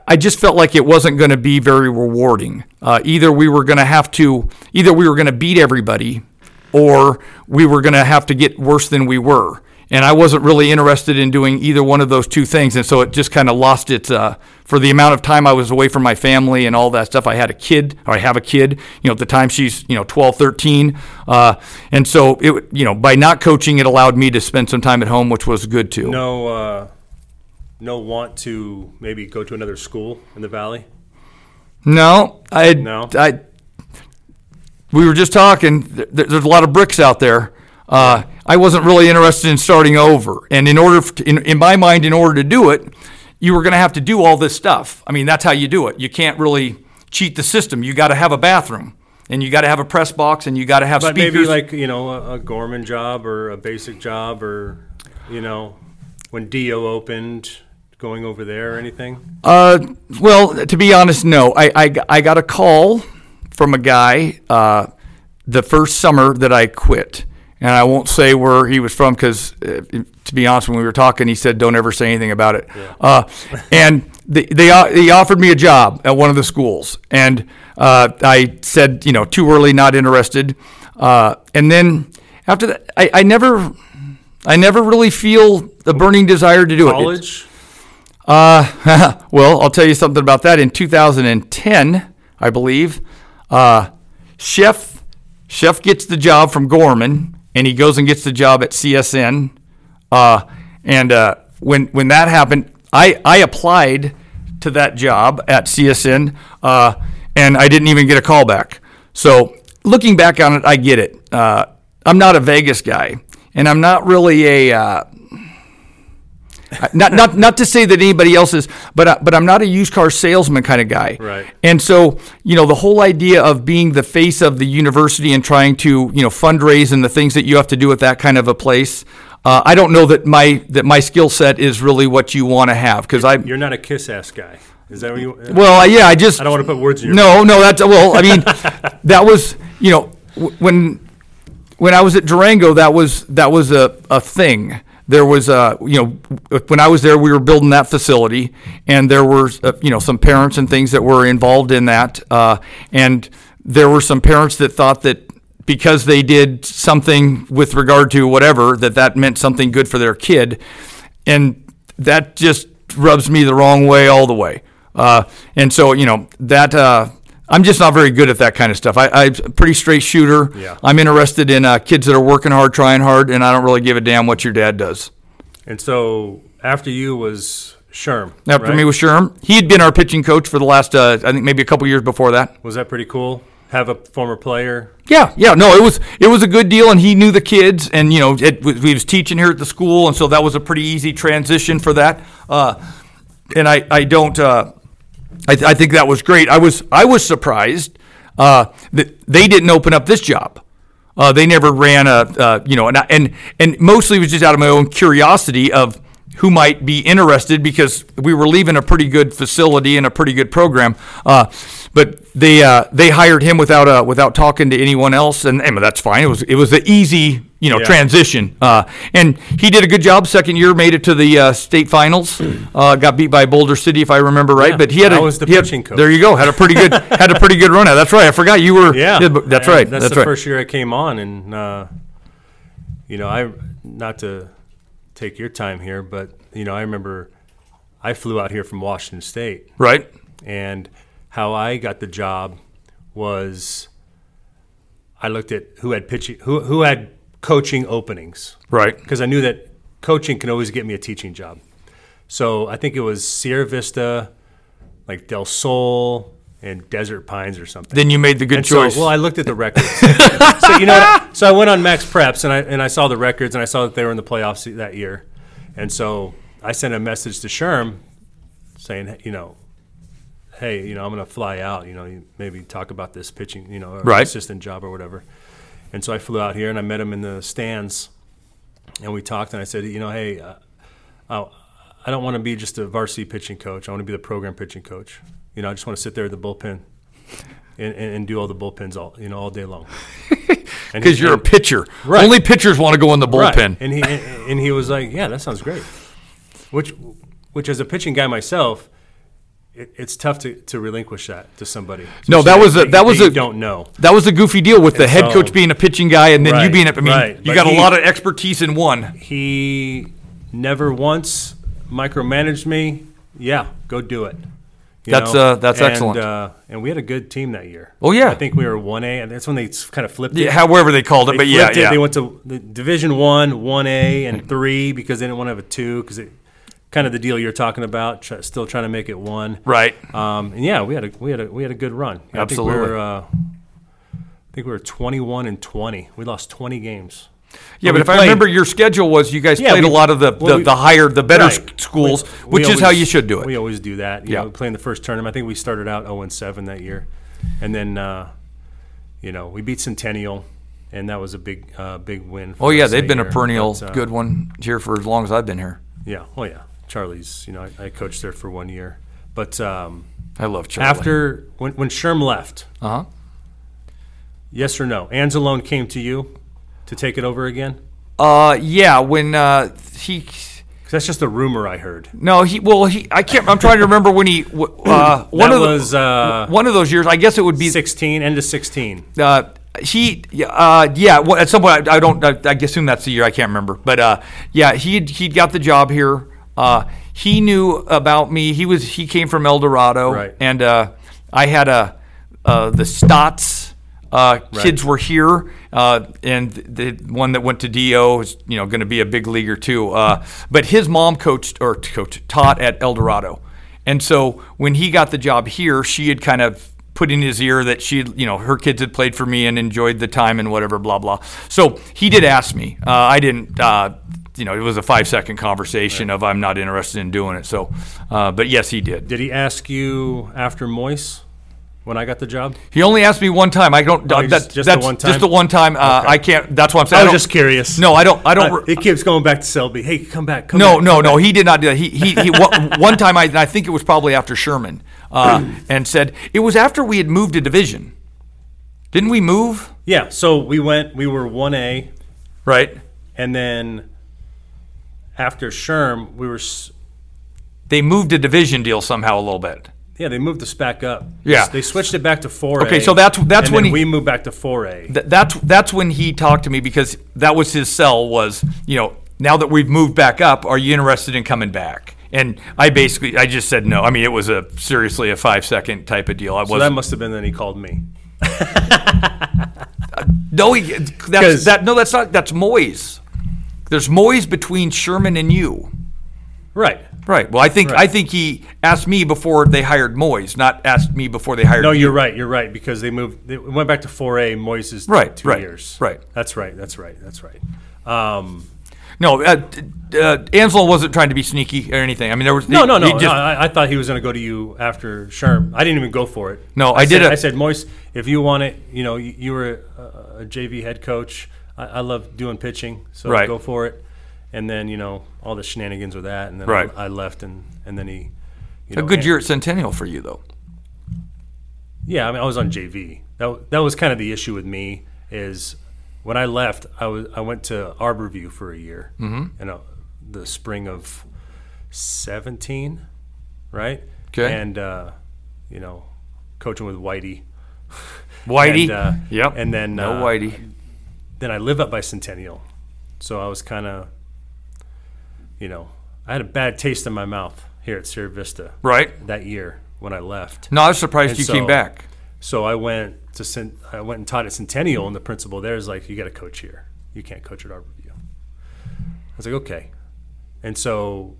Speaker 2: I just felt like it wasn't going to be very rewarding. Uh, either we were going to have to, either we were going to beat everybody, or we were going to have to get worse than we were. And I wasn't really interested in doing either one of those two things. And so it just kind of lost its, uh, for the amount of time I was away from my family and all that stuff. I had a kid, or I have a kid, you know, at the time she's, you know, 12, 13. Uh, and so it, you know, by not coaching, it allowed me to spend some time at home, which was good too.
Speaker 1: no, uh, no want to maybe go to another school in the valley.
Speaker 2: No, I,
Speaker 1: No?
Speaker 2: I, we were just talking. Th- there's a lot of bricks out there. Uh, I wasn't really interested in starting over, and in order, to, in, in my mind, in order to do it, you were going to have to do all this stuff. I mean, that's how you do it. You can't really cheat the system. You got to have a bathroom, and you got to have a press box, and you got to have
Speaker 1: But
Speaker 2: speakers.
Speaker 1: maybe like, you know, a, a Gorman job or a basic job or, you know, when DO opened, going over there or anything?
Speaker 2: Uh, well, to be honest, no. I, I, I got a call from a guy uh, the first summer that I quit. And I won't say where he was from because, uh, to be honest, when we were talking, he said, "Don't ever say anything about it." Uh, and they they, uh, they offered me a job at one of the schools, and uh, I said, you know, too early, not interested. Uh, and then after that, I, I never, I never really feel the burning desire to do it.
Speaker 1: College?
Speaker 2: uh, <laughs> well, I'll tell you something about that. In 2010, I believe, uh, Sheff Sheff gets the job from Gorman, and he goes and gets the job at CSN. Uh, and uh, when when that happened, I I applied to that job at CSN, uh, and I didn't even get a call back. So looking back on it, I get it. Uh, I'm not a Vegas guy, and I'm not really a uh, not not not to say that anybody else is, but I, but I'm not a used car salesman kind of guy.
Speaker 1: Right.
Speaker 2: And so you know the whole idea of being the face of the university and trying to you know fundraise and the things that you have to do at that kind of a place. uh, I don't know that my that my skill set is really what you want to have because I
Speaker 1: You're not a kiss ass guy. Is that what you?
Speaker 2: well uh, yeah I just
Speaker 1: I don't want to put words in your
Speaker 2: no no that's well I mean <laughs> that was you know w- when when I was at Durango that was that was a, a thing there was uh you know when I was there we were building that facility and there were uh, you know some parents and things that were involved in that uh, and there were some parents that thought that because they did something with regard to whatever that that meant something good for their kid and that just rubs me the wrong way all the way. Uh, and so you know that uh, I'm just not very good at that kind of stuff. I, I'm a pretty straight shooter.
Speaker 1: Yeah.
Speaker 2: I'm interested in uh, kids that are working hard, trying hard, and I don't really give a damn what your dad does.
Speaker 1: And so after you was Sherm.
Speaker 2: After
Speaker 1: right?
Speaker 2: me was Sherm. He had been our pitching coach for the last, uh, I think, maybe a couple years before that.
Speaker 1: was that pretty cool? Have a former player.
Speaker 2: Yeah, yeah, no, it was it was a good deal, and he knew the kids, and you know, it, was- he was teaching here at the school, and so that was a pretty easy transition for that. Uh, and I, I don't, I, I think that was great. I was, I was surprised uh, that they didn't open up this job. Uh, they never ran a, uh, you know, and, and and mostly it was just out of my own curiosity of who might be interested because we were leaving a pretty good facility and a pretty good program. Uh, but they uh, they hired him without uh, without talking to anyone else, and, and that's fine. It was it was the easy you know
Speaker 1: Yeah.
Speaker 2: transition, uh, and he did a good job. Second year, made it to the uh, state finals. <clears throat> Uh, got beat by Boulder City, if I remember right.
Speaker 1: Yeah,
Speaker 2: but he had
Speaker 1: I
Speaker 2: a
Speaker 1: was the
Speaker 2: he had-
Speaker 1: pitching coach.
Speaker 2: There you go. Had a pretty good <laughs> had a pretty good run. out. That's right. I forgot you were.
Speaker 1: Yeah,
Speaker 2: yeah, that's right.
Speaker 1: That's,
Speaker 2: That's,
Speaker 1: the
Speaker 2: right.
Speaker 1: first year I came on, and uh, you know, I not to take your time here, but you know, I remember I flew out here from Washington State,
Speaker 2: Right.
Speaker 1: and how I got the job was I looked at who had pitching, who who had coaching openings,
Speaker 2: Right.
Speaker 1: because I knew that coaching can always get me a teaching job. So I think it was Sierra Vista, like Del Sol, and Desert Pines or something.
Speaker 2: Then you made the good
Speaker 1: And
Speaker 2: choice.
Speaker 1: So, well, I looked at the records. <laughs> so you know, what? so I went on MaxPreps and I and I saw the records and I saw that they were in the playoffs that year, and so I sent a message to Sherm saying, you know, hey, you know, I'm going to fly out. You know, maybe talk about this pitching, you know, or
Speaker 2: Right.
Speaker 1: assistant job or whatever. And so I flew out here and I met him in the stands, and we talked. And I said, you know, hey, uh, oh, I don't want to be just a varsity pitching coach. I want to be the program pitching coach. You know, I just want to sit there at the bullpen and, and, and do all the bullpens all you know all day long. <laughs>
Speaker 2: Because you're a pitcher.
Speaker 1: Right.
Speaker 2: Only pitchers want to go in the bullpen. right.
Speaker 1: And he and, and he was like, yeah, that sounds great. Which which as a pitching guy myself. It, it's tough to, to relinquish that to somebody.
Speaker 2: No, that was a- that was
Speaker 1: you
Speaker 2: a-
Speaker 1: don't know.
Speaker 2: That was a goofy deal with the head
Speaker 1: so-
Speaker 2: coach being a pitching guy and then you
Speaker 1: Right,
Speaker 2: being a. I mean,
Speaker 1: right.
Speaker 2: you
Speaker 1: But
Speaker 2: got a lot of expertise in one.
Speaker 1: he never once micromanaged me. Yeah, go do it. You
Speaker 2: That's,
Speaker 1: know?
Speaker 2: uh, that's
Speaker 1: and,
Speaker 2: excellent.
Speaker 1: Uh, and we had a good team that year.
Speaker 2: Oh, yeah.
Speaker 1: I think we were one A, and that's when they kind of flipped it.
Speaker 2: Yeah, however they called it,
Speaker 1: They
Speaker 2: but yeah,
Speaker 1: it.
Speaker 2: yeah.
Speaker 1: They went to the Division One, One A, and three because they didn't want to have a two because it kind of the deal you're talking about. Try, still trying to make it one.
Speaker 2: right.
Speaker 1: Um, and yeah, we had a we had a we had a good run. I
Speaker 2: Absolutely.
Speaker 1: think we were, uh, I think we were 21 and 20. We lost 20 games.
Speaker 2: Yeah,
Speaker 1: we
Speaker 2: but if I remember, your schedule was you guys
Speaker 1: Yeah,
Speaker 2: played
Speaker 1: we-
Speaker 2: a lot of the
Speaker 1: well,
Speaker 2: the,
Speaker 1: we-
Speaker 2: the higher, the better
Speaker 1: Right.
Speaker 2: schools,
Speaker 1: We-
Speaker 2: which is how you should do it.
Speaker 1: We always do that. You
Speaker 2: Yeah.
Speaker 1: know, playing the first tournament. I think we started out 0 and 7 that year, and then uh, you know we beat Centennial, and that was a big uh, big win. For
Speaker 2: oh yeah, they've been a perennial
Speaker 1: But, uh,
Speaker 2: good one here for as long as I've been here.
Speaker 1: Yeah. Oh yeah. Charlie's. You know, I, I coached there for one year, but um,
Speaker 2: I love Charlie.
Speaker 1: after when when Sherm left,
Speaker 2: uh huh.
Speaker 1: yes or no, Anzalone came to you to take it over again.
Speaker 2: Uh, yeah, when uh, he
Speaker 1: that's just a rumor I heard.
Speaker 2: no he well he I can't I'm trying to remember when he uh <clears throat> one of the,
Speaker 1: uh,
Speaker 2: one of those years I guess it would be
Speaker 1: 16, end of 16.
Speaker 2: uh, he, uh, yeah, well, at some point, I, I don't, I, I assume that's the year, I can't remember. But uh, yeah, he'd, he'd got the job here. Uh, he knew about me. He was, he came from El Dorado.
Speaker 1: Right.
Speaker 2: And uh, I had a, uh, the Stotts uh, kids were here. Uh, and the one that went to DO is, you know, going to be a big leaguer too. Uh, but his mom coached, or coached, taught at El Dorado. And so when he got the job here, she had kind of put in his ear that she, you know, her kids had played for me and enjoyed the time and whatever, blah blah. So he did ask me. Uh, I didn't. Uh, you know, it was a five second conversation of I'm not interested in doing it. So, uh, but yes, he did.
Speaker 1: Did he ask you after Moise? when I got the job?
Speaker 2: He only asked me one time. I don't.
Speaker 1: Oh,
Speaker 2: that,
Speaker 1: just- just the
Speaker 2: that's
Speaker 1: one
Speaker 2: Just
Speaker 1: time?
Speaker 2: the one time. Uh,
Speaker 1: Okay.
Speaker 2: I can't. That's what I'm saying.
Speaker 1: I
Speaker 2: I
Speaker 1: was
Speaker 2: don't-
Speaker 1: just curious.
Speaker 2: No, I don't. I don't.
Speaker 1: Uh, it keeps going back to Selby. Hey, come back. Come
Speaker 2: No,
Speaker 1: back,
Speaker 2: no, no.
Speaker 1: back.
Speaker 2: He did not do that. He he, he one, one time I, I think it was probably after Sherman, uh, <clears throat> and said it was after we had moved a division. Didn't we move?
Speaker 1: Yeah. So we went. We were one A,
Speaker 2: Right.
Speaker 1: and then after Sherm, we were. s-
Speaker 2: They moved a division deal somehow a little bit.
Speaker 1: Yeah, they moved us back up.
Speaker 2: Yeah.
Speaker 1: They switched it back to four
Speaker 2: Okay, so that's- that's
Speaker 1: and
Speaker 2: when
Speaker 1: then
Speaker 2: he-
Speaker 1: we moved back to four A.
Speaker 2: Th- that's that's when he talked to me because that was his sell was you know now that we've moved back up, are you interested in coming back? And I basically I just said no. I mean it was a seriously a five second type of deal. I
Speaker 1: So that must have been then he called me. <laughs>
Speaker 2: no he, that's
Speaker 1: 'Cause-
Speaker 2: that no that's not that's Moyes. There's Moyes between Sherman and you.
Speaker 1: Right.
Speaker 2: Right. Well, I think
Speaker 1: Right.
Speaker 2: I think he asked me before they hired Moyes, not asked me before they hired.
Speaker 1: No,
Speaker 2: you.
Speaker 1: you're right. You're right because they moved. They went back to four A. Moises
Speaker 2: Right,
Speaker 1: two
Speaker 2: right,
Speaker 1: years.
Speaker 2: right.
Speaker 1: That's right. That's right. That's right. Um,
Speaker 2: No, uh, uh, Ansel wasn't trying to be sneaky or anything. I mean, there was
Speaker 1: no,
Speaker 2: he-
Speaker 1: no, no.
Speaker 2: just-
Speaker 1: no I, I thought he was going to go to you after Sherm. I didn't even go for it.
Speaker 2: No, I
Speaker 1: said,
Speaker 2: did a-
Speaker 1: I said, Moise, if you want it, you know, you, you were a, a JV head coach. I, I love doing pitching, so
Speaker 2: Right.
Speaker 1: go for it. And then you know all the shenanigans with that, and then
Speaker 2: Right.
Speaker 1: I, I left, and and then he. You
Speaker 2: a
Speaker 1: know,
Speaker 2: good
Speaker 1: and-
Speaker 2: year at Centennial for you though.
Speaker 1: Yeah, I mean, I was on JV. That that was kind of the issue with me is when I left, I was I went to Arbor View for a year mm-hmm. in the spring of seventeen, right?
Speaker 2: Okay.
Speaker 1: And uh, you know, coaching with Whitey. <laughs>
Speaker 2: Whitey.
Speaker 1: And, uh,
Speaker 2: yep.
Speaker 1: And then
Speaker 2: no
Speaker 1: uh,
Speaker 2: Whitey.
Speaker 1: Then I live up by Centennial, so I was kind of, you know, I had a bad taste in my mouth here at Sierra Vista
Speaker 2: Right.
Speaker 1: that year when I left.
Speaker 2: No, I was surprised
Speaker 1: And
Speaker 2: you came back.
Speaker 1: So I went to Cent- I went and taught at Centennial, and the principal there is like, "You got to coach here. You can't coach at Arbor View." I was like, "Okay," and so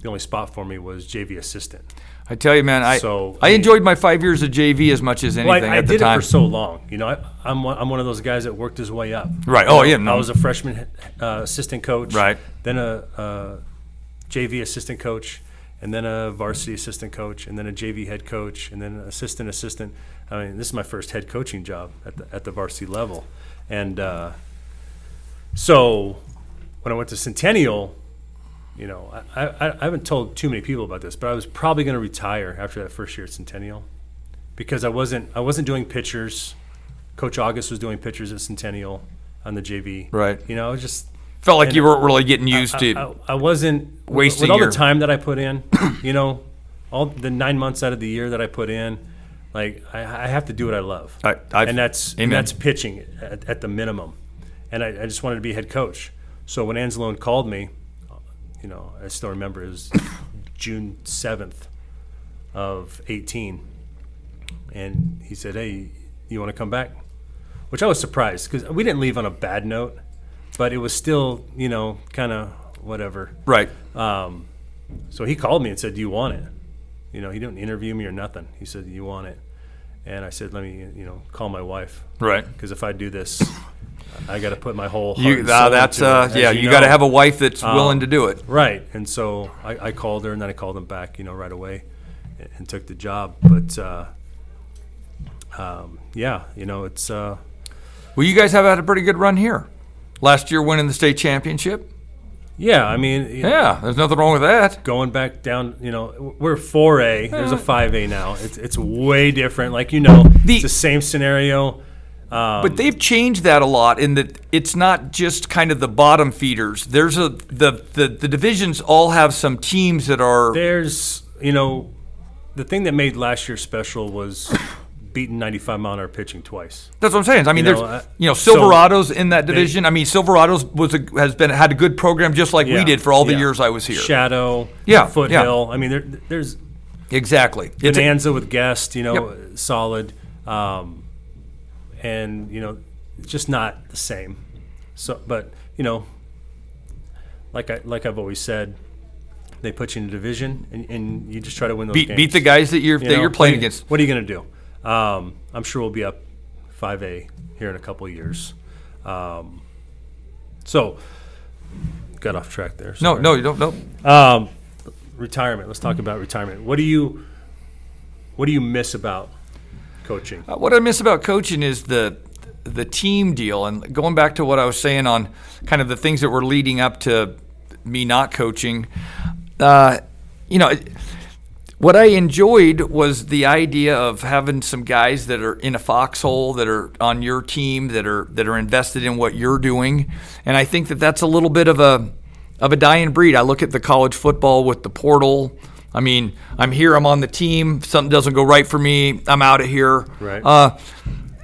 Speaker 1: the only spot for me was JV assistant.
Speaker 2: I tell you, man, I
Speaker 1: So,
Speaker 2: I
Speaker 1: I mean-
Speaker 2: enjoyed my five years of JV as much as
Speaker 1: Well,
Speaker 2: anything
Speaker 1: I, I
Speaker 2: at the
Speaker 1: did it
Speaker 2: time.
Speaker 1: for so long. You know, I, I'm one, I'm one of those guys that worked his way up.
Speaker 2: Right. Oh, yeah, no.
Speaker 1: I was a freshman uh, assistant coach.
Speaker 2: Right.
Speaker 1: Then a, a JV assistant coach, and then a varsity assistant coach, and then a JV head coach, and then an assistant assistant. I mean, this is my first head coaching job at the at the varsity level, and uh, so when I went to Centennial. You know, I, I, I haven't told too many people about this, but I was probably going to retire after that first year at Centennial because I wasn't I wasn't doing pitchers. Coach August was doing pitchers at Centennial on the JV.
Speaker 2: Right.
Speaker 1: You know, I was just
Speaker 2: Felt like you weren't really getting used to.
Speaker 1: I, I, I wasn't
Speaker 2: wasting
Speaker 1: with all
Speaker 2: your-
Speaker 1: the time that I put in. <coughs> you know, all the nine months out of the year that I put in. Like I, I have to do what I love,
Speaker 2: I-
Speaker 1: and that's
Speaker 2: Amen.
Speaker 1: and that's pitching at, at the minimum. And I, I just wanted to be head coach. So when Anzalone called me, you know, I still remember it was <coughs> June seventh of eighteen, and he said, "Hey, you want to come back?" Which I was surprised because we didn't leave on a bad note, but it was still, you know, kind of whatever.
Speaker 2: right.
Speaker 1: Um, so he called me and said, "Do you want it?" You know, he didn't interview me or nothing. He said, "You want it?" And I said, "Let me, you know, call my wife
Speaker 2: Right.
Speaker 1: because if I do this, I got to put my whole heart
Speaker 2: You,
Speaker 1: and
Speaker 2: uh,
Speaker 1: soul
Speaker 2: that's
Speaker 1: into it,
Speaker 2: uh,
Speaker 1: as
Speaker 2: yeah.
Speaker 1: you
Speaker 2: got to
Speaker 1: know.
Speaker 2: have a wife that's
Speaker 1: Um,
Speaker 2: willing to do it.
Speaker 1: Right. And so I, I called her, and then I called him back, you know, right away, and, and took the job. But uh, um, yeah, you know, it's uh,
Speaker 2: Well, you guys have had a pretty good run here. Last year, winning the state championship.
Speaker 1: yeah. I mean, you know,
Speaker 2: Yeah, there's nothing wrong with that.
Speaker 1: going back down, you know, we're 4A. There's a 5A now. It's, it's way different. Like, you know,
Speaker 2: The-
Speaker 1: it's the same scenario. Um,
Speaker 2: But they've changed that a lot in that it's not just kind of the bottom feeders. There's a the the, the divisions all have some teams that are
Speaker 1: there's, you know, the thing that made last year special was beating 95 mile an hour pitching twice.
Speaker 2: That's what I'm saying. I mean,
Speaker 1: You
Speaker 2: there's
Speaker 1: know, uh,
Speaker 2: you know
Speaker 1: so
Speaker 2: Silverados in that division. I mean, Silverados was a, has been had a good program just like we did for all the
Speaker 1: yeah.
Speaker 2: years I was here.
Speaker 1: Shadow,
Speaker 2: Yeah,
Speaker 1: Foothill. I mean, there, there's
Speaker 2: Exactly. It's a-
Speaker 1: Bonanza with Guest, you know, solid. Um, and, you know, it's just not the same. So, but, you know, like, I, like I've always said, they put you in a division and, and you just try to win those
Speaker 2: beat,
Speaker 1: games.
Speaker 2: beat the guys that you're
Speaker 1: You
Speaker 2: that
Speaker 1: know,
Speaker 2: you're playing against.
Speaker 1: What are you going to do? Um, I'm sure we'll be up 5A here in a couple of years. Um, so, got off track there.
Speaker 2: No,
Speaker 1: sorry.
Speaker 2: no, you don't. No.
Speaker 1: Um, retirement. Let's talk about retirement. What do you What do you miss about coaching?
Speaker 2: Uh, what I miss about coaching is the the team deal, and going back to what I was saying on kind of the things that were leading up to me not coaching. Uh, you know. what I enjoyed was the idea of having some guys that are in a foxhole that are on your team that are that are invested in what you're doing, and I think that that's a little bit of a of a dying breed. I look at the college football with the portal. I mean, I'm here, I'm on the team. If Something doesn't go right for me, I'm out of here.
Speaker 1: Right.
Speaker 2: Uh,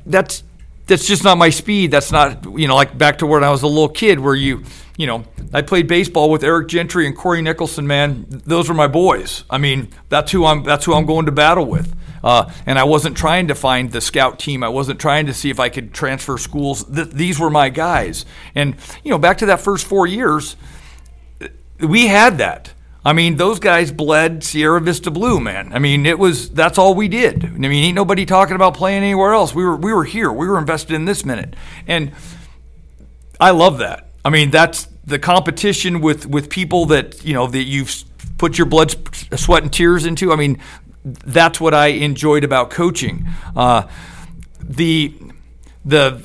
Speaker 2: that's that's just not my speed. That's not you know like back to when I was a little kid where you you know I played baseball with Eric Gentry and Corey Nicholson. Man, those were my boys. I mean that's who I'm that's who I'm going to battle with. Uh, and I wasn't trying to find the scout team. I wasn't trying to see if I could transfer schools. Th- these were my guys. And you know back to that first four years, we had that. I mean, those guys bled Sierra Vista Blue, man. I mean, it was that's all we did. I mean, ain't nobody talking about playing anywhere else. We were we were here. We were invested in this minute, and I love that. I mean, that's the competition with with people that you know that you've put your blood, sweat, and tears into. I mean, that's what I enjoyed about coaching. Uh, the the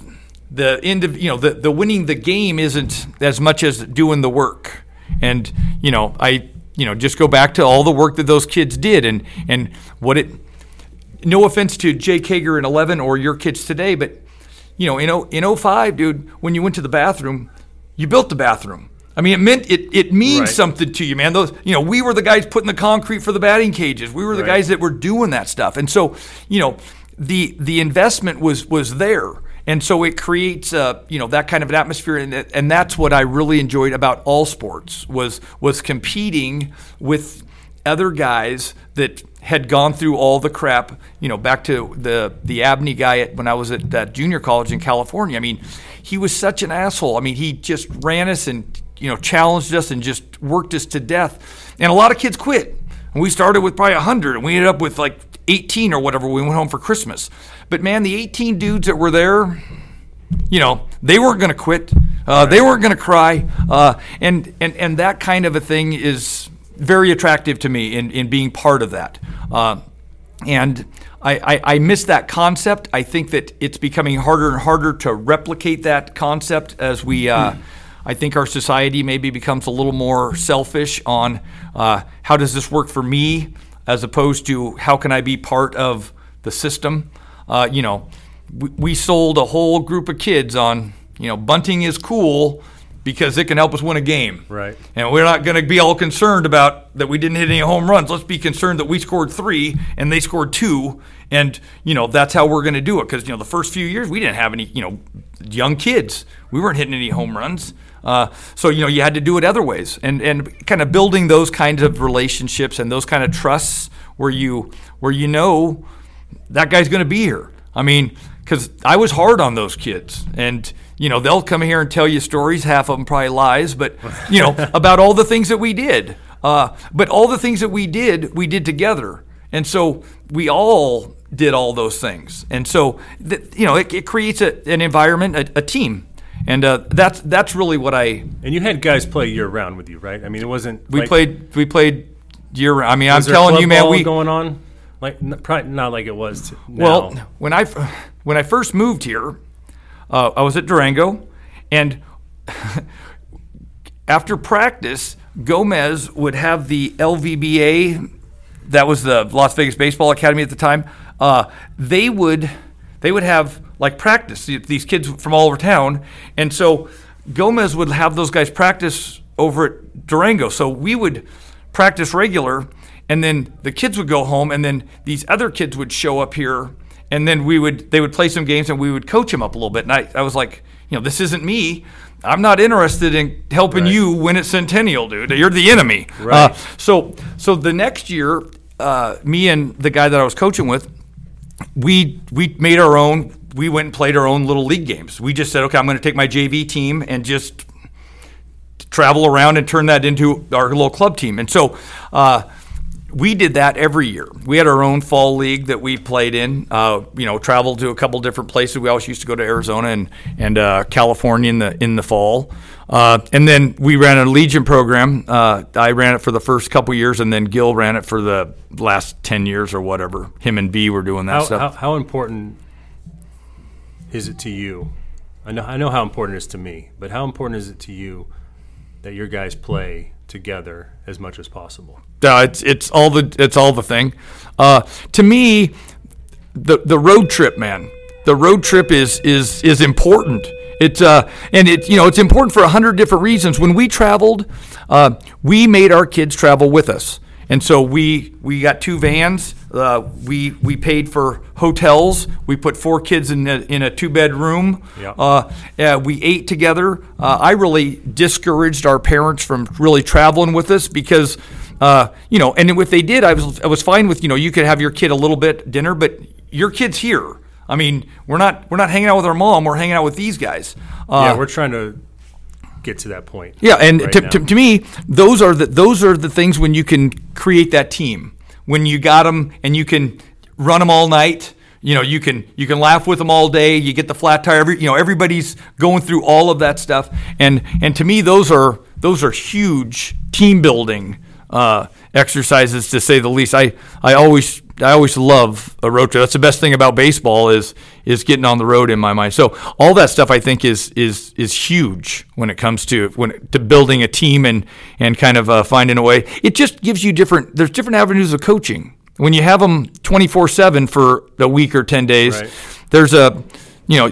Speaker 2: the end of you know the the winning the game isn't as much as doing the work. And you know, I you know just go back to all the work that those kids did and and what it. No offense to Jake Hager in 11 or your kids today, but you know, in, o, in 05, dude, when you went to the bathroom, you built the bathroom. I mean, it meant it, it means right. something to you, man. Those, you know, we were the guys putting the concrete for the batting cages. We were the right. guys that were doing that stuff. And so, you know, the the investment was was there. And so it creates, you know, that kind of an atmosphere, and, and that's what I really enjoyed about all sports was was competing with other guys that had gone through all the crap. You know, back to the the Abney guy at, when I was at that junior college in California. I mean, he was such an asshole. I mean, he just ran us and you know challenged us and just worked us to death. And a lot of kids quit. And we started with probably 100, and we ended up with like 18 or whatever. We went home for Christmas. But man, the 18 dudes that were there, you know, they weren't going to quit. Uh, they weren't going to cry. Uh, and, and, and that kind of a thing is very attractive to me in, in being part of that. Uh, and I, I, I, miss that concept. I think that it's becoming harder and harder to replicate that concept as we. Uh, hmm. I think our society maybe becomes a little more selfish on uh, how does this work for me, as opposed to how can I be part of the system. Uh, you know, we, we sold a whole group of kids on you know bunting is cool because it can help us win a game.
Speaker 1: Right.
Speaker 2: And we're not going to be all concerned about that we didn't hit any home runs. Let's be concerned that we scored three and they scored two. And, you know, that's how we're going to do it. Because, you know, the first few years we didn't have any, you know, young kids. We weren't hitting any home runs. Uh, so, you know, you had to do it other ways. And, and kind of building those kinds of relationships and those kind of trusts where you, where you know that guy's going to be here. I mean, because I was hard on those kids. And, you know, they'll come here and tell you stories, half of them probably lies, but, you know, <laughs> about all the things that we did. Uh, but all the things that we did, we did together. And so we all did all those things. And so, th- you know, it, it creates a, an environment, a, a team. And uh, that's that's really what I.
Speaker 1: And you had guys play year round with you, right? I mean, it wasn't.
Speaker 2: We like, played. We played year round. I mean, I'm telling you, man, we
Speaker 1: going on like probably not like it was.
Speaker 2: Now. Well, when I when I first moved here, uh, I was at Durango, and <laughs> after practice, Gomez would have the LVBA, that was the Las Vegas Baseball Academy at the time. Uh, they would they would have like practice these kids from all over town, and so Gomez would have those guys practice over at Durango. So we would practice regular, and then the kids would go home, and then these other kids would show up here and then we would they would play some games and we would coach him up a little bit. And I, I was like, you know, this isn't me. I'm not interested in helping right. you win at Centennial, dude. You're the enemy.
Speaker 1: Right. Uh,
Speaker 2: so so the next year, uh, me and the guy that I was coaching with, we we made our own. We went and played our own little league games. We just said, okay, I'm going to take my JV team and just travel around and turn that into our little club team. And so. Uh, we did that every year. We had our own fall league that we played in. Uh, you know, traveled to a couple different places. We always used to go to Arizona and and uh, California in the in the fall. Uh, and then we ran a Legion program. Uh, I ran it for the first couple years, and then Gil ran it for the last ten years or whatever. Him and B were doing that
Speaker 1: How,
Speaker 2: stuff.
Speaker 1: how, how important is it to you? I know I know how important it is to me, but how important is it to you that your guys play together as much as possible?
Speaker 2: Uh, it's it's all the it's all the thing. Uh, to me, the the road trip, man. The road trip is is is important. It's uh and it you know it's important for a hundred different reasons. When we traveled, uh, we made our kids travel with us, and so we we got two vans. Uh, we we paid for hotels. We put four kids in a, in a two bedroom.
Speaker 1: Yeah.
Speaker 2: Uh, uh, we ate together. Uh, I really discouraged our parents from really traveling with us because, uh, you know, and if they did, I was I was fine with you know you could have your kid a little bit dinner, but your kid's here. I mean, we're not we're not hanging out with our mom. We're hanging out with these guys. Uh,
Speaker 1: yeah, we're trying to get to that point.
Speaker 2: yeah, and
Speaker 1: right
Speaker 2: to, to, to me, those are the those are the things when you can create that team. When you got them and you can run them all night. You know, you can you can laugh with them all day. You get the flat tire. Every, you know, everybody's going through all of that stuff, and and to me, those are those are huge team building uh, exercises to say the least. I I always I always love a road trip. That's the best thing about baseball is is getting on the road in my mind. So all that stuff I think is is is huge when it comes to when to building a team and and kind of uh, finding a way. It just gives you different. There's different avenues of coaching when you have them 24 seven for a week or 10 days.
Speaker 1: Right.
Speaker 2: There's a you know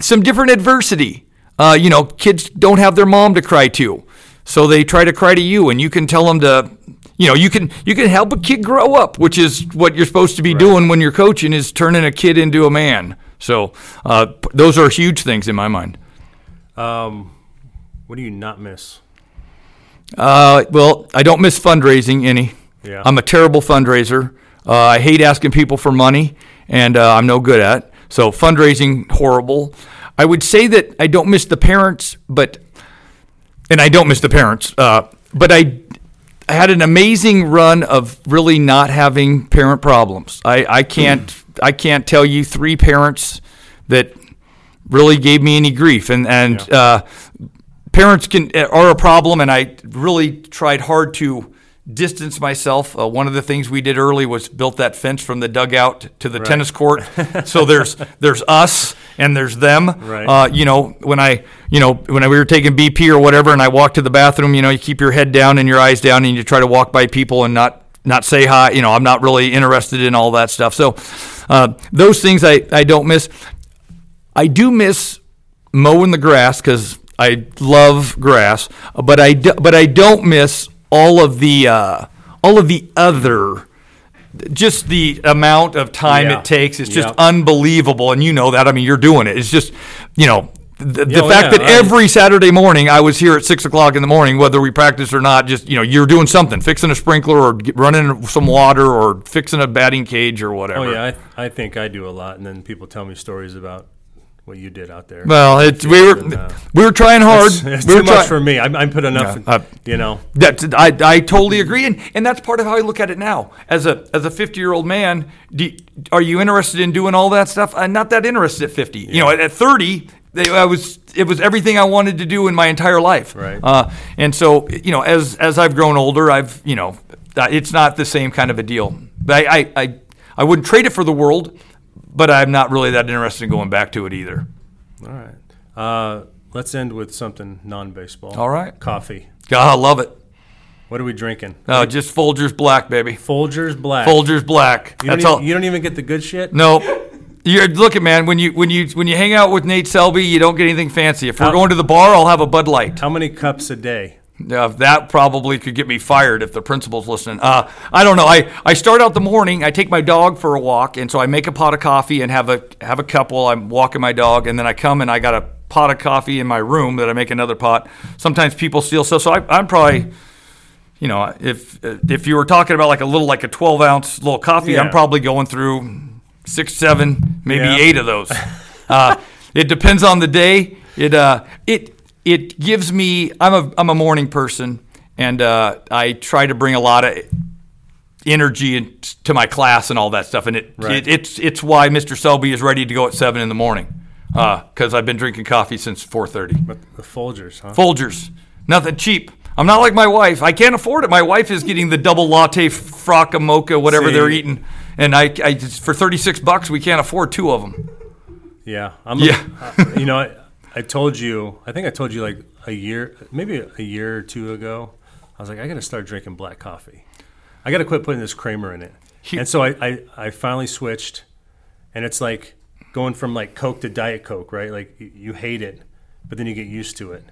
Speaker 2: some different adversity. Uh, you know, kids don't have their mom to cry to, so they try to cry to you, and you can tell them to, you know, you can you can help a kid grow up, which is what you're supposed to be doing when you're coaching is turning a kid into a man. So uh, those are huge things in my mind.
Speaker 1: Um, what do you not miss?
Speaker 2: Uh, well, I don't miss fundraising any.
Speaker 1: Yeah.
Speaker 2: I'm a terrible fundraiser. Uh, I hate asking people for money, and uh, I'm no good at. it. So fundraising horrible. I would say that I don't miss the parents, but and I don't miss the parents. Uh, but I, I had an amazing run of really not having parent problems. I, I can't I can't tell you three parents that really gave me any grief, and and uh, parents can are a problem, and I really tried hard to distance myself. Uh, one of the things we did early was built that fence from the dugout to the tennis court. <laughs> so there's there's us and there's them.
Speaker 1: Right.
Speaker 2: Uh, you know, when I you know when we were taking BP or whatever, and I walked to the bathroom, you know, you keep your head down and your eyes down, and you try to walk by people and not not say hi. You know, I'm not really interested in all that stuff. So uh, those things I, I don't miss. I do miss mowing the grass because I love grass, but I do, but I don't miss all of the uh, all of the other. Just the amount of time
Speaker 1: Yeah.
Speaker 2: it takes is just unbelievable, and you know that. I mean, you're doing it. It's just, you know, the, the
Speaker 1: Oh,
Speaker 2: fact
Speaker 1: yeah,
Speaker 2: that
Speaker 1: I-
Speaker 2: every Saturday morning I was here at six o'clock in the morning, whether we practice or not. Just you know, you're doing something, fixing a sprinkler or running some water or fixing a batting cage or oh, whatever.
Speaker 1: Oh yeah, I, I think I do a lot, and then people tell me stories about what you did out there.
Speaker 2: Well, it's we were
Speaker 1: And, uh,
Speaker 2: we were trying hard.
Speaker 1: It's, it's
Speaker 2: we
Speaker 1: too much for me. I, I put enough,
Speaker 2: Yeah, uh,
Speaker 1: you know.
Speaker 2: That I, I totally agree, and, and that's part of how I look at it now. As a as a fifty year old man, do, are you interested in doing all that stuff? I'm not that interested at fifty. You know, at, at thirty, they, I was it was everything I wanted to do in my entire life.
Speaker 1: Right.
Speaker 2: Uh, and so you know, as as I've grown older, I've you know, it's not the same kind of a deal. But I I, I, I wouldn't trade it for the world, but I'm not really that interested in going back to it either.
Speaker 1: All right. Uh, let's end with something non-baseball.
Speaker 2: All right.
Speaker 1: Coffee.
Speaker 2: God, I love it.
Speaker 1: What are we drinking?
Speaker 2: Uh, just Folgers Black, baby.
Speaker 1: Folgers Black.
Speaker 2: Folgers Black.
Speaker 1: You don't,
Speaker 2: That's
Speaker 1: even,
Speaker 2: all.
Speaker 1: you don't even get the good shit.
Speaker 2: No. You're look at man when you when you when you hang out with Nate Selby, you don't get anything fancy. If we're
Speaker 1: How-
Speaker 2: going to the bar, I'll have a Bud Light.
Speaker 1: How many cups a day?
Speaker 2: Uh, that probably could get me fired if the principal's listening. Uh, I don't know. I, I start out the morning. I take my dog for a walk, and so I make a pot of coffee and have a have a cup while I'm walking my dog, and then I come and I got a pot of coffee in my room that I make another pot. Sometimes people steal stuff, so I, I'm probably. You know, if if you were talking about like a little like a 12 ounce little coffee,
Speaker 1: Yeah.
Speaker 2: I'm probably going through six, seven, maybe
Speaker 1: Yeah.
Speaker 2: eight of those. uh, it depends on the day. It uh, it it gives me. I'm a I'm a morning person, and uh, I try to bring a lot of energy and to my class and all that stuff. And it,
Speaker 1: Right.
Speaker 2: it it's it's why Mr. Selby is ready to go at seven in the morning because I've been drinking coffee since four thirty.
Speaker 1: But the Folgers, huh?
Speaker 2: Folgers, nothing cheap. I'm not like my wife. I can't afford it. My wife is getting the double latte, frocca, mocha, whatever
Speaker 1: See.
Speaker 2: they're eating, and I, I for 36 bucks we can't afford two of them.
Speaker 1: Yeah, I'm.
Speaker 2: Yeah. <laughs>
Speaker 1: uh, you know, I, told you. I think I told you like a year, maybe a year or two ago. I was like, I got to start drinking black coffee. I got to quit putting this creamer in it. And so I, I, I finally switched, and it's like going from like Coke to Diet Coke, right? Like you, you hate it, but then you get used to it.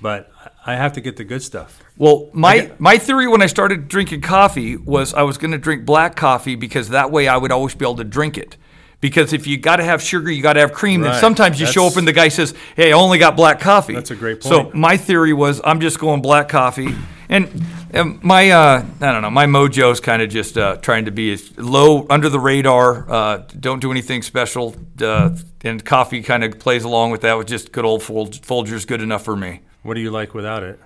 Speaker 1: But I have to get the good stuff.
Speaker 2: Well, my
Speaker 1: Okay.
Speaker 2: my theory when I started drinking coffee was I was going to drink black coffee because that way I would always be able to drink it. Because if you got to have sugar, you got to have cream. Then
Speaker 1: Right.
Speaker 2: sometimes you show up and the guy says, "Hey, I only got black coffee."
Speaker 1: That's a great point.
Speaker 2: So my theory was I'm just going black coffee, and, and my uh, I don't know my mojo's kind of just uh, trying to be as low under the radar. Uh, don't do anything special, uh, and coffee kind of plays along with that with just good old Fol- Folgers. Good enough for me.
Speaker 1: What do you like without it?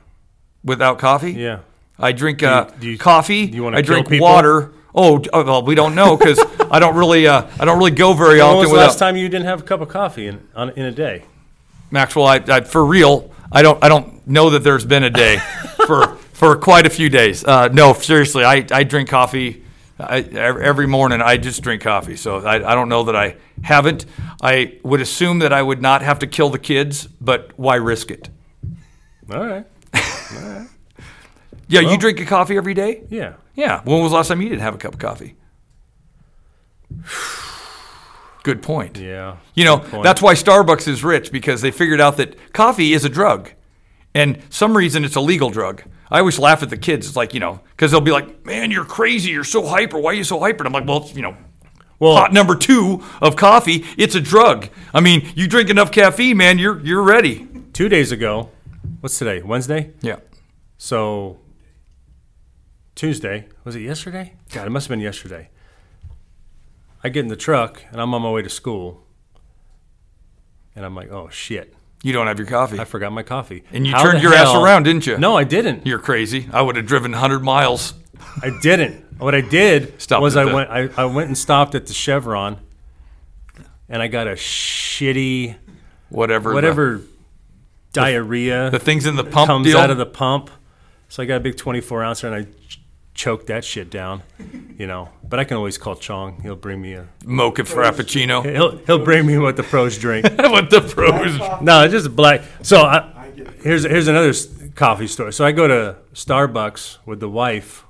Speaker 2: Without coffee,
Speaker 1: Yeah.
Speaker 2: I drink uh,
Speaker 1: do you-
Speaker 2: coffee.
Speaker 1: do you wanna
Speaker 2: I
Speaker 1: kill
Speaker 2: drink
Speaker 1: people?
Speaker 2: water. Oh, oh, well, we don't know because I don't really, uh, I don't really go very
Speaker 1: When
Speaker 2: often
Speaker 1: was the
Speaker 2: without
Speaker 1: last time you didn't have a cup of coffee in on, in a day?
Speaker 2: Maxwell. I, I, for real, I don't, I don't know that there's been a day <laughs> for for quite a few days. Uh, no, seriously, I, I drink coffee I, every morning. I just drink coffee, so I, I don't know that I haven't. I would assume that I would not have to kill the kids, but why risk it?
Speaker 1: All right.
Speaker 2: Yeah, you drink a coffee every day.
Speaker 1: Yeah.
Speaker 2: Yeah. When was the last time you didn't have a cup of coffee? Good point.
Speaker 1: Yeah.
Speaker 2: You know, that's why Starbucks is rich because they figured out that coffee is a drug. And some reason it's a legal drug. I always laugh at the kids. It's like, you know, because they'll be like, man, you're crazy. You're so hyper. Why are you so hyper? And I'm like, well, you know,
Speaker 1: Well,
Speaker 2: pot number two of coffee, it's a drug. I mean, you drink enough caffeine, man, you're, you're ready.
Speaker 1: two days ago, what's today? Wednesday?
Speaker 2: Yeah.
Speaker 1: So Tuesday, was it yesterday? God, it must have been yesterday. I get in the truck and I'm on my way to school. And I'm like, oh shit,
Speaker 2: You don't have your coffee.
Speaker 1: I forgot my coffee.
Speaker 2: And you
Speaker 1: How
Speaker 2: turned
Speaker 1: the
Speaker 2: your ass around, didn't you?
Speaker 1: No, I didn't.
Speaker 2: You're crazy. I would have driven 100 miles.
Speaker 1: I didn't. What I did <laughs>
Speaker 2: Stopped
Speaker 1: was I
Speaker 2: the-
Speaker 1: went I, I went and stopped at the Chevron and I got a shitty
Speaker 2: Whatever. the-
Speaker 1: whatever diarrhea
Speaker 2: The, things in the pump
Speaker 1: comes
Speaker 2: deal.
Speaker 1: out of the pump. So I got a big 24 ouncer and I ch- choked that shit down, you know. But I can always call Chong. He'll bring me a
Speaker 2: mocha frappuccino.
Speaker 1: he'll he'll bring me what the pros drink. <laughs>
Speaker 2: what the pros?
Speaker 1: no, it's just black. So I, here's here's another coffee story. So I go to Starbucks with the wife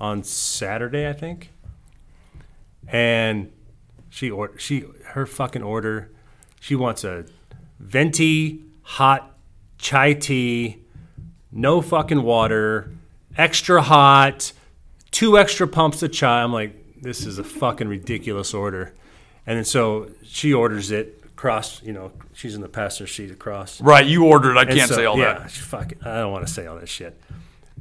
Speaker 1: on Saturday, I think, and she or she her fucking order. She wants a venti hot chai tea, no fucking water, extra hot, two extra pumps of chai. I'm like, this is a fucking ridiculous order. And then so she orders it across, you know, she's in the passenger seat across.
Speaker 2: Right, you ordered. I
Speaker 1: And
Speaker 2: can't
Speaker 1: so-
Speaker 2: say all
Speaker 1: yeah,
Speaker 2: that.
Speaker 1: Fuck it. I don't want to say all that shit.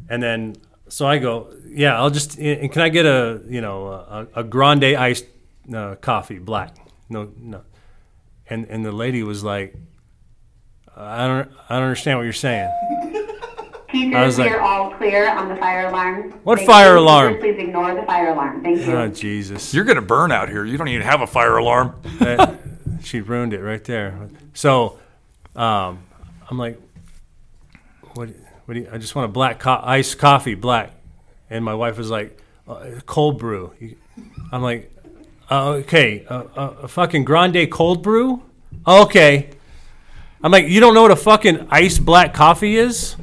Speaker 1: And then so I go, yeah, I'll just. And can I get a you know a, a grande iced uh, coffee, black? No, no. And and the lady was like, I don't I don't understand what you're saying.
Speaker 3: Teachers,
Speaker 1: I was
Speaker 3: we
Speaker 1: like-
Speaker 3: are all clear on the fire alarm.
Speaker 1: What
Speaker 3: Thank
Speaker 1: fire
Speaker 3: you.
Speaker 1: alarm?
Speaker 3: Teachers, Please ignore the fire alarm. Thank you.
Speaker 1: Oh Jesus.
Speaker 2: You're gonna burn out here. You don't even have a fire alarm. <laughs>
Speaker 1: that, she ruined it right there. So, um, I'm like, what? What do you, I just want a black co- iced coffee, black. And my wife was like, uh, cold brew. I'm like, uh, okay, uh, uh, a fucking grande cold brew. Okay. I'm like, you don't know what a fucking iced black coffee is?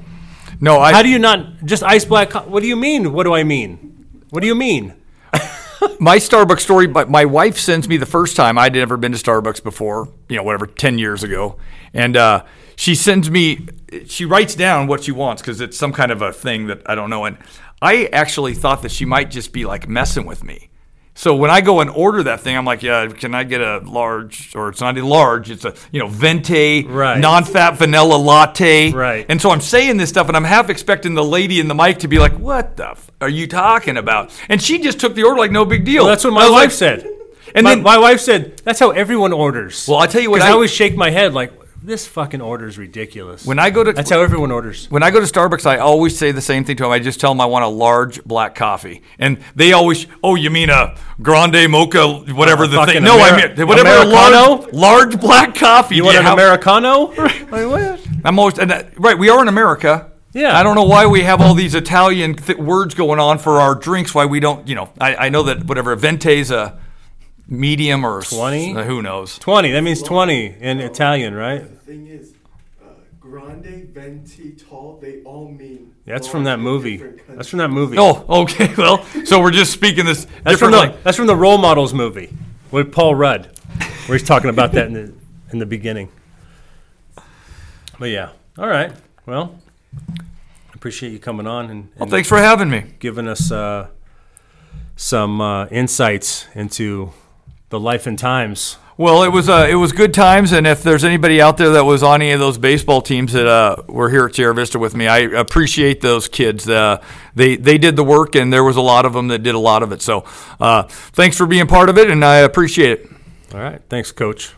Speaker 2: No, I.
Speaker 1: How do you not just iced black? Co- what do you mean? What do I mean? What do you mean? <laughs>
Speaker 2: my Starbucks story, but my wife sends me the first time. I'd never been to Starbucks before, you know, whatever, 10 years ago. And uh, she sends me, she writes down what she wants because it's some kind of a thing that I don't know. And I actually thought that she might just be like messing with me. So when I go and order that thing, I'm like, yeah, can I get a large, or it's not a large, it's a, you know, venti,
Speaker 1: Right.
Speaker 2: non-fat vanilla latte.
Speaker 1: Right.
Speaker 2: And so I'm saying this stuff, and I'm half expecting the lady in the mic to be like, what the f- are you talking about? And she just took the order like no big deal.
Speaker 1: Well, that's what my wife
Speaker 2: like-
Speaker 1: said.
Speaker 2: And
Speaker 1: my,
Speaker 2: then-
Speaker 1: my wife said that's how everyone orders.
Speaker 2: Well, I tell you what, I-
Speaker 1: I always shake my head like, this fucking order is ridiculous.
Speaker 2: When I go to
Speaker 1: That's how everyone orders.
Speaker 2: when I go to Starbucks, I always say the same thing to them. I just tell them I want a large black coffee, and they always, oh, you mean a grande mocha, whatever the thing? No, I
Speaker 1: Ameri-
Speaker 2: mean whatever. a
Speaker 1: Americano?
Speaker 2: Large, large black coffee.
Speaker 1: You want an
Speaker 2: have-
Speaker 1: Americano? <laughs> Like, what?
Speaker 2: I'm always and that, right. We are in America.
Speaker 1: Yeah.
Speaker 2: I don't know why we have all these Italian th- words going on for our drinks. Why we don't, you know? I, I know that whatever venti's a medium or s-
Speaker 1: 20?
Speaker 2: uh, who knows?
Speaker 1: 20. That means 20 in Italian, right?
Speaker 4: The thing is, uh, grande, venti, tall, they all mean.
Speaker 1: That's from that movie. That's from that movie.
Speaker 2: Oh, okay. <laughs> Well, so we're just speaking this.
Speaker 1: That's from the
Speaker 2: lang-
Speaker 1: that's from the Role Models movie with Paul Rudd, where he's talking about that in the in the beginning. But yeah, all right. Well, appreciate you coming on and,
Speaker 2: Well, thanks for having me.
Speaker 1: giving us uh, some uh, insights into the life and times.
Speaker 2: Well, it was uh, it was good times, and if there's anybody out there that was on any of those baseball teams that uh, were here at Sierra Vista with me, I appreciate those kids. Uh, they they did the work, and there was a lot of them that did a lot of it. So, uh, thanks for being part of it, and I appreciate it.
Speaker 1: All right. Thanks, Coach.